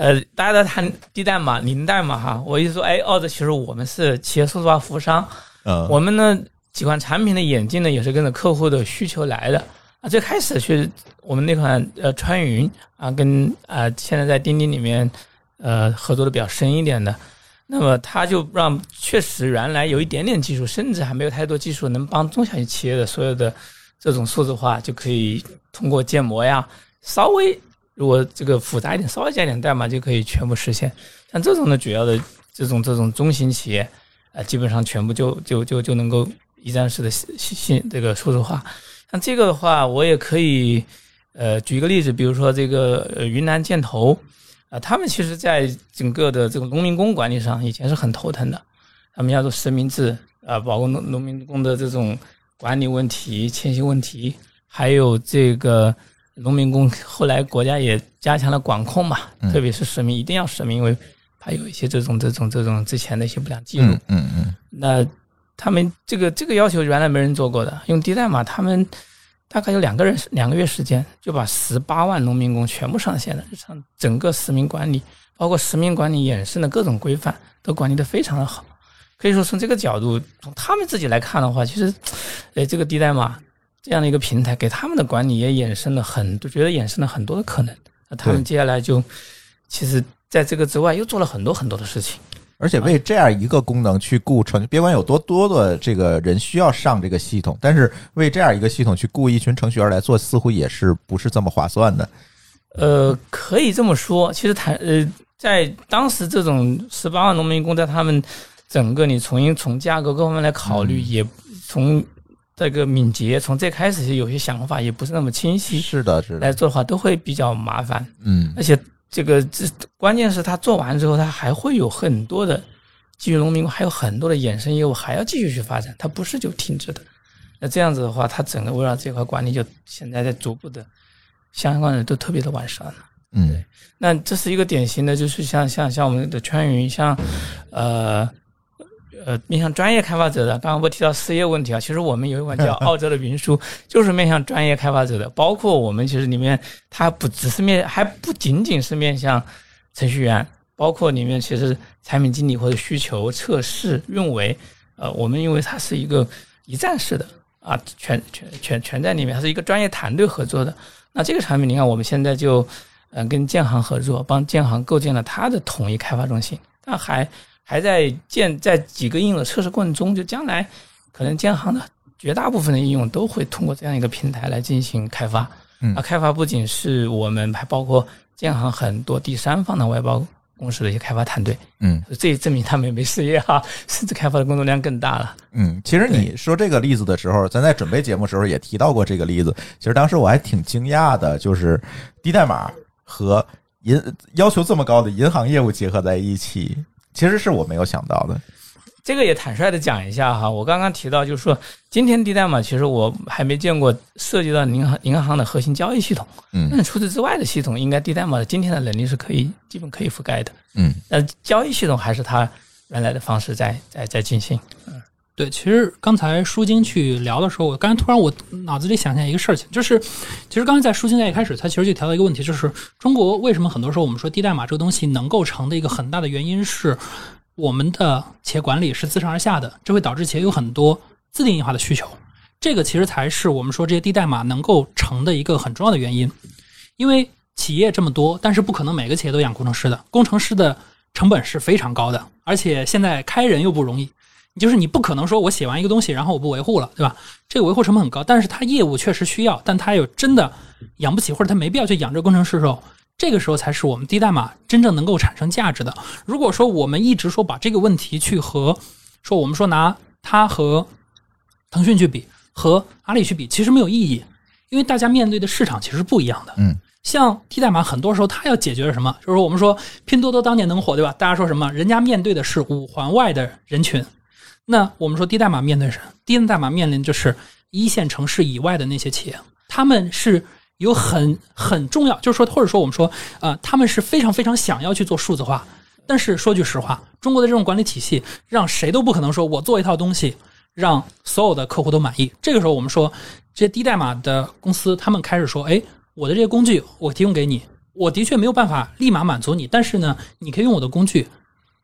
呃，大家都谈低代码、零代码哈。我一说，哎，奥哲其实我们是企业数字化服务商，嗯，我们呢几款产品的演进呢，也是跟着客户的需求来的啊。最开始去我们那款呃川云啊，跟啊现在在钉钉里面呃合作的比较深一点的，那么它就让确实原来有一点点技术，甚至还没有太多技术能帮中小型企业的所有的这种数字化就可以通过建模呀，稍微如果这个复杂一点，稍微加点代码就可以全部实现。像这种的主要的这种这种中型企业。啊，基本上全部就就就就能够一站式的信信这个数字化。像这个的话，我也可以呃举一个例子，比如说这个呃云南建投啊，他们其实在整个的这个农民工管理上以前是很头疼的，他们要做实名制啊，包括农农民工的这种管理问题、迁徙问题，还有这个农民工后来国家也加强了管控嘛，特别是实名一定要实名，因为。还有一些这种这种这种之前的一些不良记录，嗯嗯，那他们这个这个要求原来没人做过的，用低代码，他们大概有两个人两个月时间就把十八万农民工全部上线了，上整个实名管理，包括实名管理衍生的各种规范都管理的非常的好，可以说从这个角度，从他们自己来看的话，其实，哎，这个低代码这样的一个平台给他们的管理也衍生了很多，觉得衍生了很多的可能，那他们接下来就其实。在这个之外，又做了很多很多的事情，而且为这样一个功能去雇程，别管有多多的这个人需要上这个系统，但是为这样一个系统去雇一群程序员来做，似乎也是不是这么划算的。呃，可以这么说，其实谈呃，在当时这种十八万农民工，在他们整个你从从价格各方面来考虑，也从这个敏捷，从最开始有些想法也不是那么清晰，是的，是的，来做的话都会比较麻烦，嗯，而且。这个这关键是他做完之后，他还会有很多的基于农民工，还有很多的衍生业务还要继续去发展，它不是就停止的。那这样子的话，它整个围绕这块管理就现在在逐步的相关的都特别的完善了。嗯，那这是一个典型的，就是像像像我们的川云，像呃。呃，面向专业开发者的，刚刚不提到失业问题啊？其实我们有一款叫澳洲的云书，就是面向专业开发者的。包括我们其实里面，它不只是面，还不仅仅是面向程序员，包括里面其实产品经理或者需求测试、运维，呃，我们因为它是一个一站式的啊，全全全全在里面，它是一个专业团队合作的。那这个产品，你看我们现在就嗯跟建行合作，帮建行构建了它的统一开发中心，但还。还在建在几个应用的测试过程中，就将来可能建行的绝大部分的应用都会通过这样一个平台来进行开发。嗯，啊，开发不仅是我们，还包括建行很多第三方的外包公司的一些开发团队。嗯，这也证明他们也没失业哈，甚至开发的工作量更大了。嗯，其实你说这个例子的时候，咱在准备节目时候也提到过这个例子。其实当时我还挺惊讶的，就是低代码和银要求这么高的银行业务结合在一起。其实是我没有想到的，这个也坦率的讲一下哈，我刚刚提到就是说，今天低代码其实我还没见过涉及到银行银行的核心交易系统，嗯，那除此之外的系统，应该低代码的今天的能力是可以基本可以覆盖的，嗯，那交易系统还是它原来的方式在在在进行，嗯，对，其实刚才舒晶去聊的时候，我刚才突然我脑子里想起来一个事情，就是其实刚才在舒晶在一开始，他其实就提到一个问题，就是中国为什么很多时候我们说低代码这个东西能够成的一个很大的原因是。我们的企业管理是自上而下的，这会导致企业有很多自定义化的需求。这个其实才是我们说这些低代码能够成的一个很重要的原因。因为企业这么多，但是不可能每个企业都养工程师的，工程师的成本是非常高的，而且现在开人又不容易。就是你不可能说我写完一个东西，然后我不维护了，对吧？这个维护成本很高，但是他业务确实需要，但他又真的养不起，或者他没必要去养这个工程师的时候。这个时候才是我们低代码真正能够产生价值的。如果说我们一直说把这个问题去和说我们说拿它和腾讯去比，和阿里去比，其实没有意义，因为大家面对的市场其实不一样的。嗯，像低代码，很多时候它要解决的什么？就是我们说拼多多当年能火，对吧？大家说什么？人家面对的是五环外的人群，那我们说低代码面对什么？低代码面临就是一线城市以外的那些企业，他们是有很很重要，就是说，或者说我们说，呃，他们是非常非常想要去做数字化，但是说句实话，中国的这种管理体系，让谁都不可能说我做一套东西让所有的客户都满意。这个时候，我们说这些低代码的公司，他们开始说，哎，我的这些工具我提供给你，我的确没有办法立马满足你，但是呢，你可以用我的工具。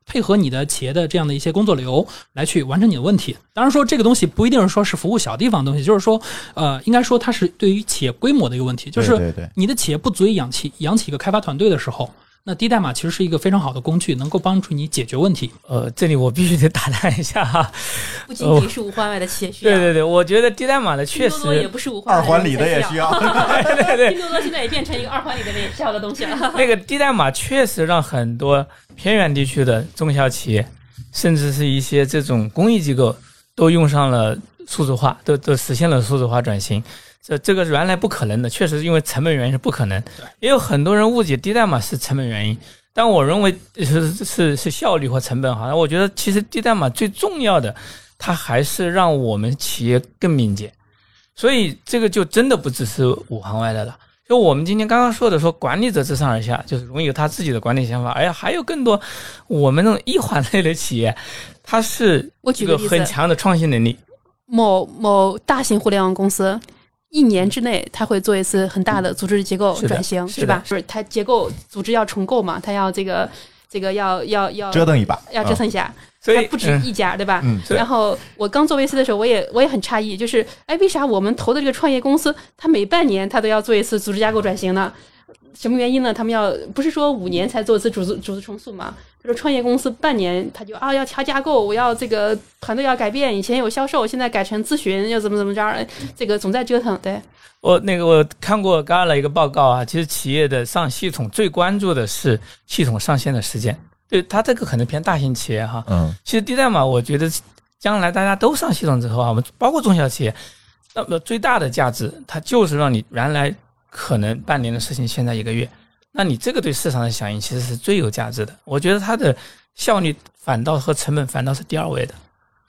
配合你的企业的这样的一些工作流来去完成你的问题。当然说这个东西不一定是说是服务小地方的东西，就是说，呃，应该说它是对于企业规模的一个问题，就是你的企业不足以养起养起一个开发团队的时候，那低代码其实是一个非常好的工具，能够帮助你解决问题。呃，这里我必须得打断一下哈。不仅仅是五环外的企业需要，对对对，我觉得低代码的确实多多也实，不是五环二环里的也需要。对。对对拼多多现在也变成一个二环里的也需要的东西了。那个低代码确实让很多偏远地区的中小企业，甚至是一些这种公益机构，都用上了数字化，都都实现了数字化转型。这这个原来不可能的，确实因为成本原因是不可能。也有很多人误解低代码是成本原因，但我认为是是是效率和成本哈。我觉得其实低代码最重要的，它还是让我们企业更敏捷。所以这个就真的不只是五环外的了。就我们今天刚刚说的，说管理者自上而下，就是容易有他自己的管理想法。哎呀，还有更多我们那种一环类的企业，它是一个我举个例子很强的创新能力。某某大型互联网公司，一年之内它会做一次很大的组织结构转型，是的吧？就是它结构组织要重构嘛，它要这个这个要要要折腾一把，要折腾一下，所以它不止嗯一家，对吧？嗯，对然后我刚做 VC 的时候，我也我也很诧异，就是哎，为啥我们投的这个创业公司，它每半年它都要做一次组织架构转型呢？什么原因呢？他们要不是说五年才做一次组织组织重塑嘛？他说创业公司半年他就啊要调架构，我要这个团队要改变，以前有销售，现在改成咨询，又怎么怎么着，这个总在折腾。对，我那个我看过 a l a 一个报告啊，其实企业的上系统最关注的是系统上线的时间。对它这个可能偏大型企业哈，嗯其实低代码，我觉得将来大家都上系统之后啊，我们包括中小企业，那么最大的价值，它就是让你原来可能半年的事情，现在一个月，那你这个对市场的响应其实是最有价值的。我觉得它的效率反倒和成本反倒是第二位的，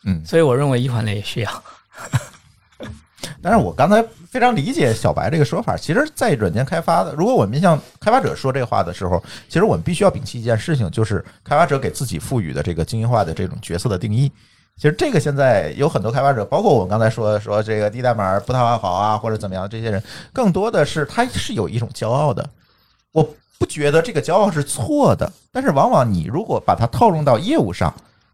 嗯。所以我认为一环类也需要。但是我刚才非常理解小白这个说法。其实，在软件开发的，如果我们向开发者说这话的时候，其实我们必须要摒弃一件事情，就是开发者给自己赋予的这个精英化的这种角色的定义。其实这个现在有很多开发者，包括我们刚才说说这个低代码不太好啊，或者怎么样，这些人更多的是他是有一种骄傲的。我不觉得这个骄傲是错的，但是往往你如果把它套用到业务上，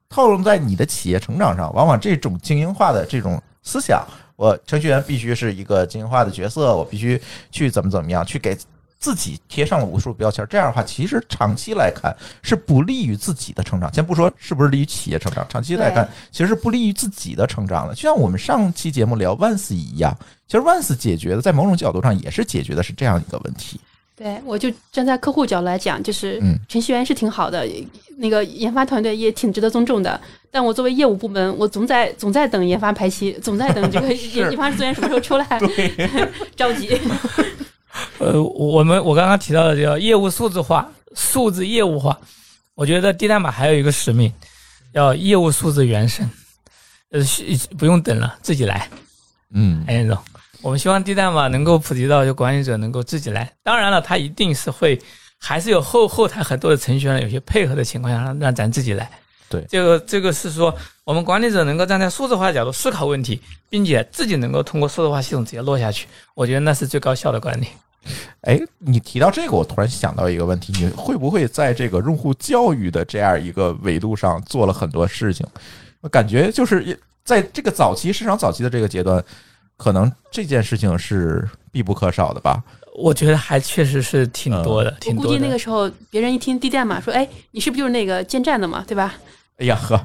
套用在你的企业成长上，往往这种精英化的这种思想，我程序员必须是一个精英化的角色，我必须去怎么怎么样，去给自己贴上了无数标签。这样的话，其实长期来看是不利于自己的成长。先不说是不是利于企业成长，长期来看其实是不利于自己的成长的。就像我们上期节目聊万斯一样，其实万斯解决的，在某种角度上也是解决的是这样一个问题。对，我就站在客户角度来讲，就是嗯程序员是挺好的，那个研发团队也挺值得尊重的。但我作为业务部门，我总在总在等研发排期，总在等这个 研研发资源什么时候出来，着急。呃，我们我刚刚提到的叫业务数字化、数字业务化，我觉得低代码还有一个使命，要业务数字原生，呃，是不用等了，自己来。嗯哎，总，我们希望低代码能够普及到就管理者能够自己来。当然了，它一定是会，还是有后后台很多的程序员有些配合的情况下，让让咱自己来。对这个这个是说，我们管理者能够站在数字化角度思考问题，并且自己能够通过数字化系统直接落下去，我觉得那是最高效的管理。哎，你提到这个，我突然想到一个问题：你会不会在这个用户教育的这样一个维度上做了很多事情？我感觉就是在这个早期市场早期的这个阶段，可能这件事情是必不可少的吧？我觉得还确实是挺多的，我估计挺多的。那个时候，别人一听低代码，说：“哎，你是不是就是那个建站的嘛，对吧哎呀呵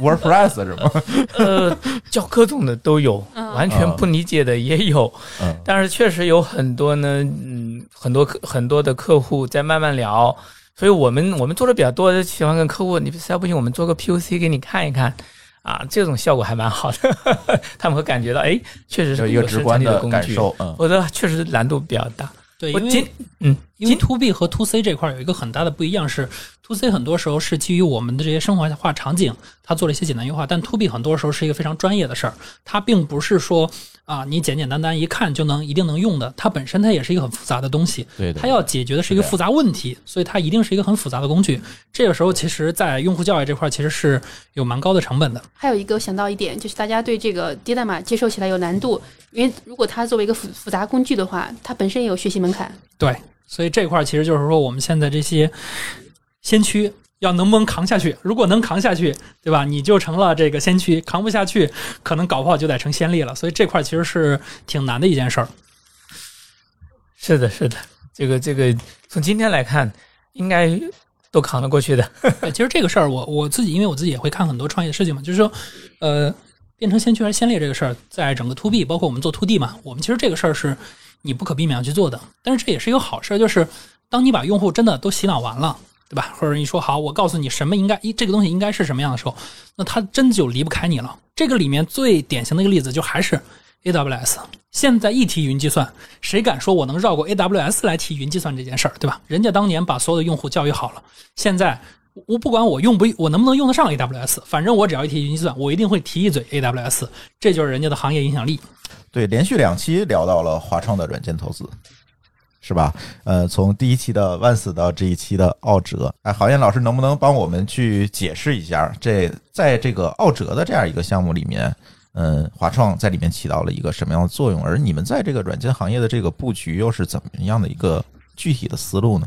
，WordPress 是吗？呃，教各种的都有，嗯完全不理解的也有。嗯但是确实有很多呢，嗯，很多客很多的客户在慢慢聊，所以我们我们做的比较多，喜欢跟客户，你实在不行，我们做个 POC 给你看一看。啊，这种效果还蛮好的，他们会感觉到，哎，确实是有一个直观的感受，嗯，我觉得确实难度比较大。对，因为嗯，因为 to B 和 to C 这块有一个很大的不一样是，to C 很多时候是基于我们的这些生活化场景，它做了一些简单优化，但 to B 很多时候是一个非常专业的事儿，它并不是说。啊，你简简单单一看就能一定能用的，它本身它也是一个很复杂的东西，对，它要解决的是一个复杂问题，所以它一定是一个很复杂的工具。这个时候，其实，在用户教育这块，其实是有蛮高的成本的。还有一个想到一点，就是大家对这个低代码接受起来有难度，因为如果它作为一个复复杂工具的话，它本身也有学习门槛。对，所以这块其实就是说，我们现在这些先驱。要能不能扛下去？如果能扛下去，对吧？你就成了这个先驱；扛不下去，可能搞不好就得成先例了。所以这块其实是挺难的一件事儿。是的，是的，这个这个从今天来看，应该都扛得过去的。其实这个事儿，我我自己因为我自己也会看很多创业的事情嘛，就是说，呃，变成先驱还是先烈这个事儿，在整个 to B，包括我们做 to D 嘛，我们其实这个事儿是你不可避免要去做的。但是这也是一个好事儿，就是当你把用户真的都洗脑完了。对吧？或者你说好，我告诉你什么应该一这个东西应该是什么样的时候，那它真就离不开你了。这个里面最典型的一个例子就还是 AWS。现在一提云计算，谁敢说我能绕过 AWS 来提云计算这件事儿，对吧？人家当年把所有的用户教育好了，现在我不管我用不我能不能用得上 AWS，反正我只要一提云计算，我一定会提一嘴 AWS。这就是人家的行业影响力。对，连续两期聊到了华创的软件投资。是吧？呃，从第一期的万死到这一期的奥哲，哎，郝燕老师能不能帮我们去解释一下，这在这个奥哲的这样一个项目里面，嗯，华创在里面起到了一个什么样的作用？而你们在这个软件行业的这个布局又是怎么样的一个具体的思路呢？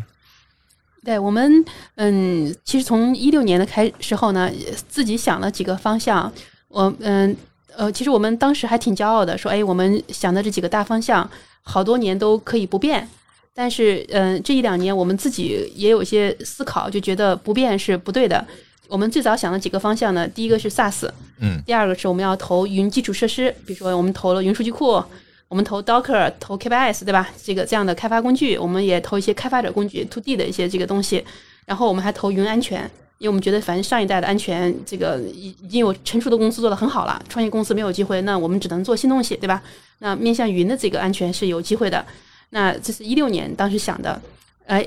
对我们，嗯，其实从一六年的开时候呢，自己想了几个方向，我，嗯，呃，其实我们当时还挺骄傲的，说，哎，我们想的这几个大方向，好多年都可以不变。但是，嗯，这一两年我们自己也有一些思考，就觉得不变是不对的。我们最早想的几个方向呢，第一个是 SaaS，嗯，第二个是我们要投云基础设施，比如说我们投了云数据库，我们投 Docker，投 KBS，对吧？这个这样的开发工具，我们也投一些开发者工具 To D 的一些这个东西。然后我们还投云安全，因为我们觉得反正上一代的安全这个已已经有成熟的公司做得很好了，创业公司没有机会，那我们只能做新东西，对吧？那面向云的这个安全是有机会的。那这是一六年当时想的，哎，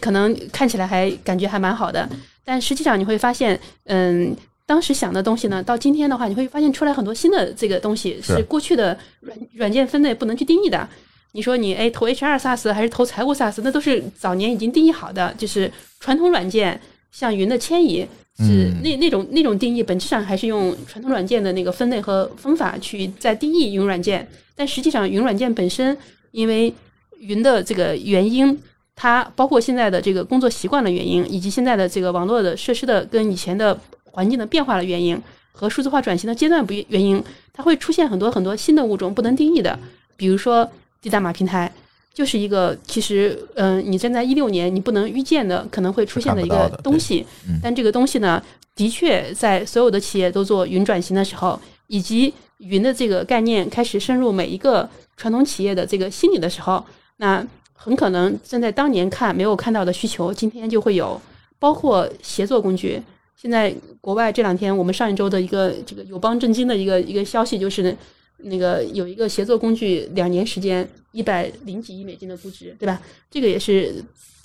可能看起来还感觉还蛮好的，但实际上你会发现，嗯，当时想的东西呢，到今天的话，你会发现出来很多新的这个东西是过去的软软件分类不能去定义的。你说你哎投 HR SaaS 还是投财务 SaaS，那都是早年已经定义好的，就是传统软件像云的迁移是那那种那种定义，本质上还是用传统软件的那个分类和方法去在定义云软件，但实际上云软件本身因为云的这个原因，它包括现在的这个工作习惯的原因，以及现在的这个网络的设施的跟以前的环境的变化的原因，和数字化转型的阶段不原因，它会出现很多很多新的物种不能定义的。比如说低代码平台，就是一个其实嗯，你站在一六年你不能预见的可能会出现的一个东西。但这个东西呢，的确在所有的企业都做云转型的时候，以及云的这个概念开始深入每一个传统企业的这个心理的时候。那很可能站在当年看没有看到的需求，今天就会有，包括协作工具。现在国外这两天，我们上一周的一个这个友邦震惊的一个一个消息，就是那个有一个协作工具，两年时间一百零几亿美金的估值，对吧？这个也是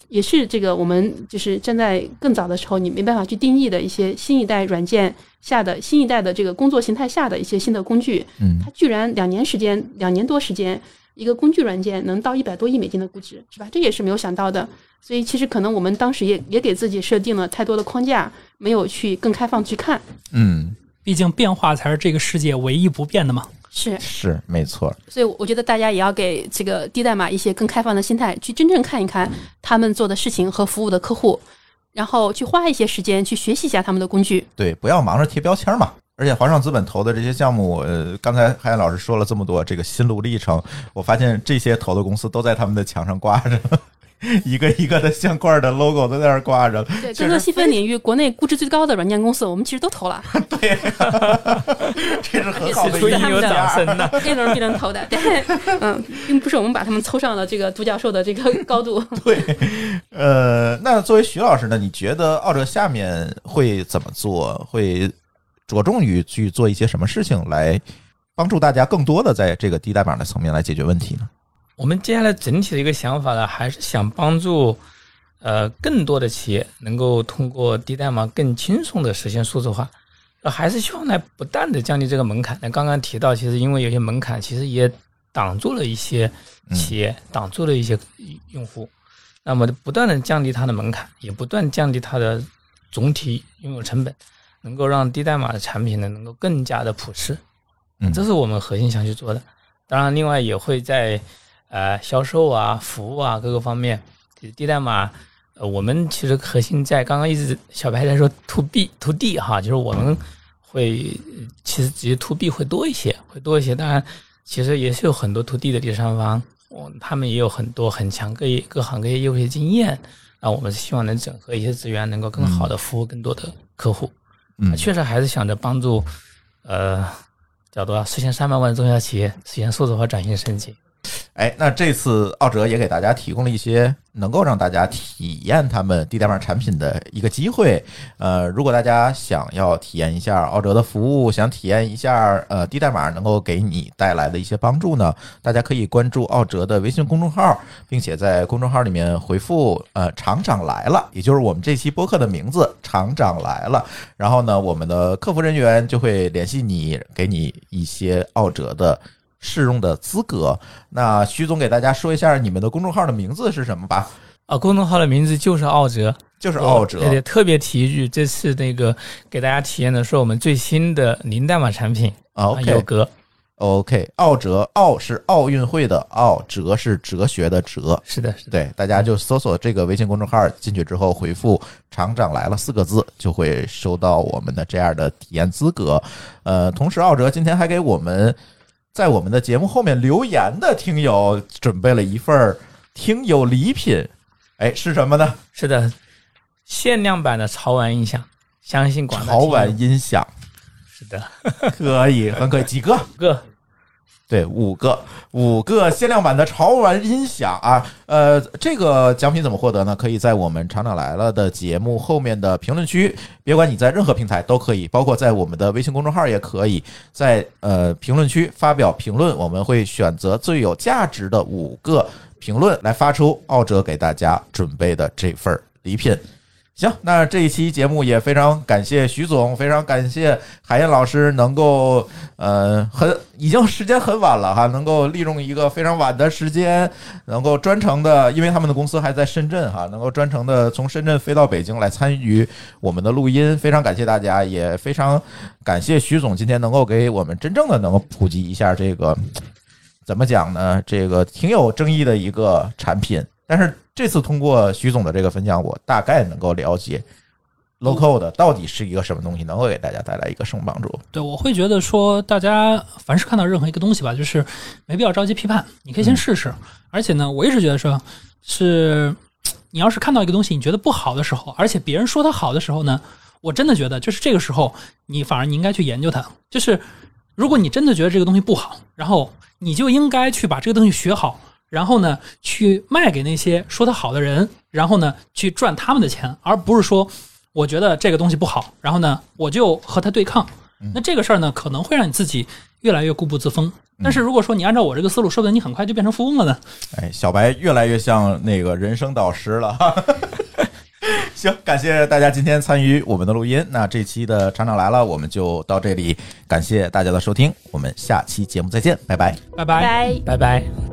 也是这个我们就是站在更早的时候，你没办法去定义的一些新一代软件下的新一代的这个工作形态下的一些新的工具。嗯，它居然两年时间，两年多时间。一个工具软件能到一百多亿美金的估值，是吧？这也是没有想到的。所以其实可能我们当时也也给自己设定了太多的框架，没有去更开放去看。嗯，毕竟变化才是这个世界唯一不变的嘛。是是没错。所以我觉得大家也要给这个低代码一些更开放的心态，去真正看一看他们做的事情和服务的客户，然后去花一些时间去学习一下他们的工具。对，不要忙着贴标签嘛。而且华创资本投的这些项目，呃，刚才海燕老师说了这么多这个心路历程，我发现这些投的公司都在他们的墙上挂着。一个一个的相关的 logo 都在那儿挂着。对，各个细分领域，国内估值最高的软件公司，我们其实都投了对 这是很好的出一个掌声的。，A 轮、B 轮投的。对，嗯，并不是我们把他们凑上了这个独角兽的这个高度。对，呃，那作为徐老师呢，你觉得奥哲下面会怎么做？会着重于去做一些什么事情来帮助大家更多的在这个低代码的层面来解决问题呢？我们接下来整体的一个想法呢，还是想帮助呃更多的企业能够通过低代码更轻松的实现数字化，呃，还是希望来不断的降低这个门槛。那刚刚提到，其实因为有些门槛，其实也挡住了一些企业，挡住了一些用户。那么不断的降低它的门槛，也不断降低它的总体拥有成本，能够让低代码的产品呢能够更加的普适。嗯这是我们核心想去做的。当然，另外也会在呃销售啊、服务啊各个方面，就是低代码。呃，我们其实核心在刚刚一直小白在说 to B to D 哈，就是我们会呃其实直接 to B 会多一些，会多一些。当然，其实也是有很多 to D 的第三方，我他们也有很多很强各业各行各业业务的经验。啊，我们是希望能整合一些资源，能够更好的服务更多的客户。嗯，确实还是想着帮助，呃，叫多少实现三百万中小企业实现数字化转型升级。哎，那这次奥哲也给大家提供了一些能够让大家体验他们低代码产品的一个机会。呃，如果大家想要体验一下奥哲的服务，想体验一下呃低代码能够给你带来的一些帮助呢，大家可以关注奥哲的微信公众号，并且在公众号里面回复呃“厂长来了”，也就是我们这期播客的名字“厂长来了”。然后呢，我们的客服人员就会联系你，给你一些奥哲的。试用的资格。那徐总给大家说一下你们的公众号的名字是什么吧？啊，公众号的名字就是奥哲，就是奥哲。对对，特别提一句，这次那个给大家体验的是我们最新的零代码产品啊有，OK 格，OK，奥哲，奥是奥运会的奥，哲是哲学的哲。是的，是的，对，大家就搜索这个微信公众号，进去之后回复“厂长来了”四个字，就会收到我们的这样的体验资格。呃，同时奥哲今天还给我们在我们的节目后面留言的听友准备了一份儿听友礼品，哎，是什么呢？是的，限量版的潮玩音响，相信广大潮玩音响，是的，可以，很可以，几个？个对，五个，五个限量版的潮玩音响啊！呃，这个奖品怎么获得呢？可以在我们“厂长来了”的节目后面的评论区，别管你在任何平台都可以，包括在我们的微信公众号也可以，在呃评论区发表评论，我们会选择最有价值的五个评论来发出奥哲给大家准备的这份礼品。行，那这一期节目也非常感谢徐总，非常感谢海燕老师能够呃很已经时间很晚了哈，能够利用一个非常晚的时间，能够专程的，因为他们的公司还在深圳哈，能够专程的从深圳飞到北京来参与我们的录音，非常感谢大家，也非常感谢徐总今天能够给我们真正的能够普及一下这个怎么讲呢？这个挺有争议的一个产品，但是这次通过徐总的这个分享，我大概能够了解 Local 的到底是一个什么东西，能够给大家带来一个什么帮助。对，我会觉得说，大家凡是看到任何一个东西吧，就是没必要着急批判，你可以先试试。而且呢，我一直觉得说，是你要是看到一个东西，你觉得不好的时候，而且别人说它好的时候呢，我真的觉得就是这个时候，你反而你应该去研究它。就是如果你真的觉得这个东西不好，然后你就应该去把这个东西学好，然后呢，去卖给那些说他好的人，然后呢，去赚他们的钱，而不是说我觉得这个东西不好，然后呢，我就和他对抗。那这个事儿呢，可能会让你自己越来越固步自封。但是如果说你按照我这个思路，说不定你很快就变成富翁了呢。哎，小白越来越像那个人生导师了。行，感谢大家今天参与我们的录音。那这期的厂长来了，我们就到这里，感谢大家的收听，我们下期节目再见，拜拜。拜拜。拜。拜拜。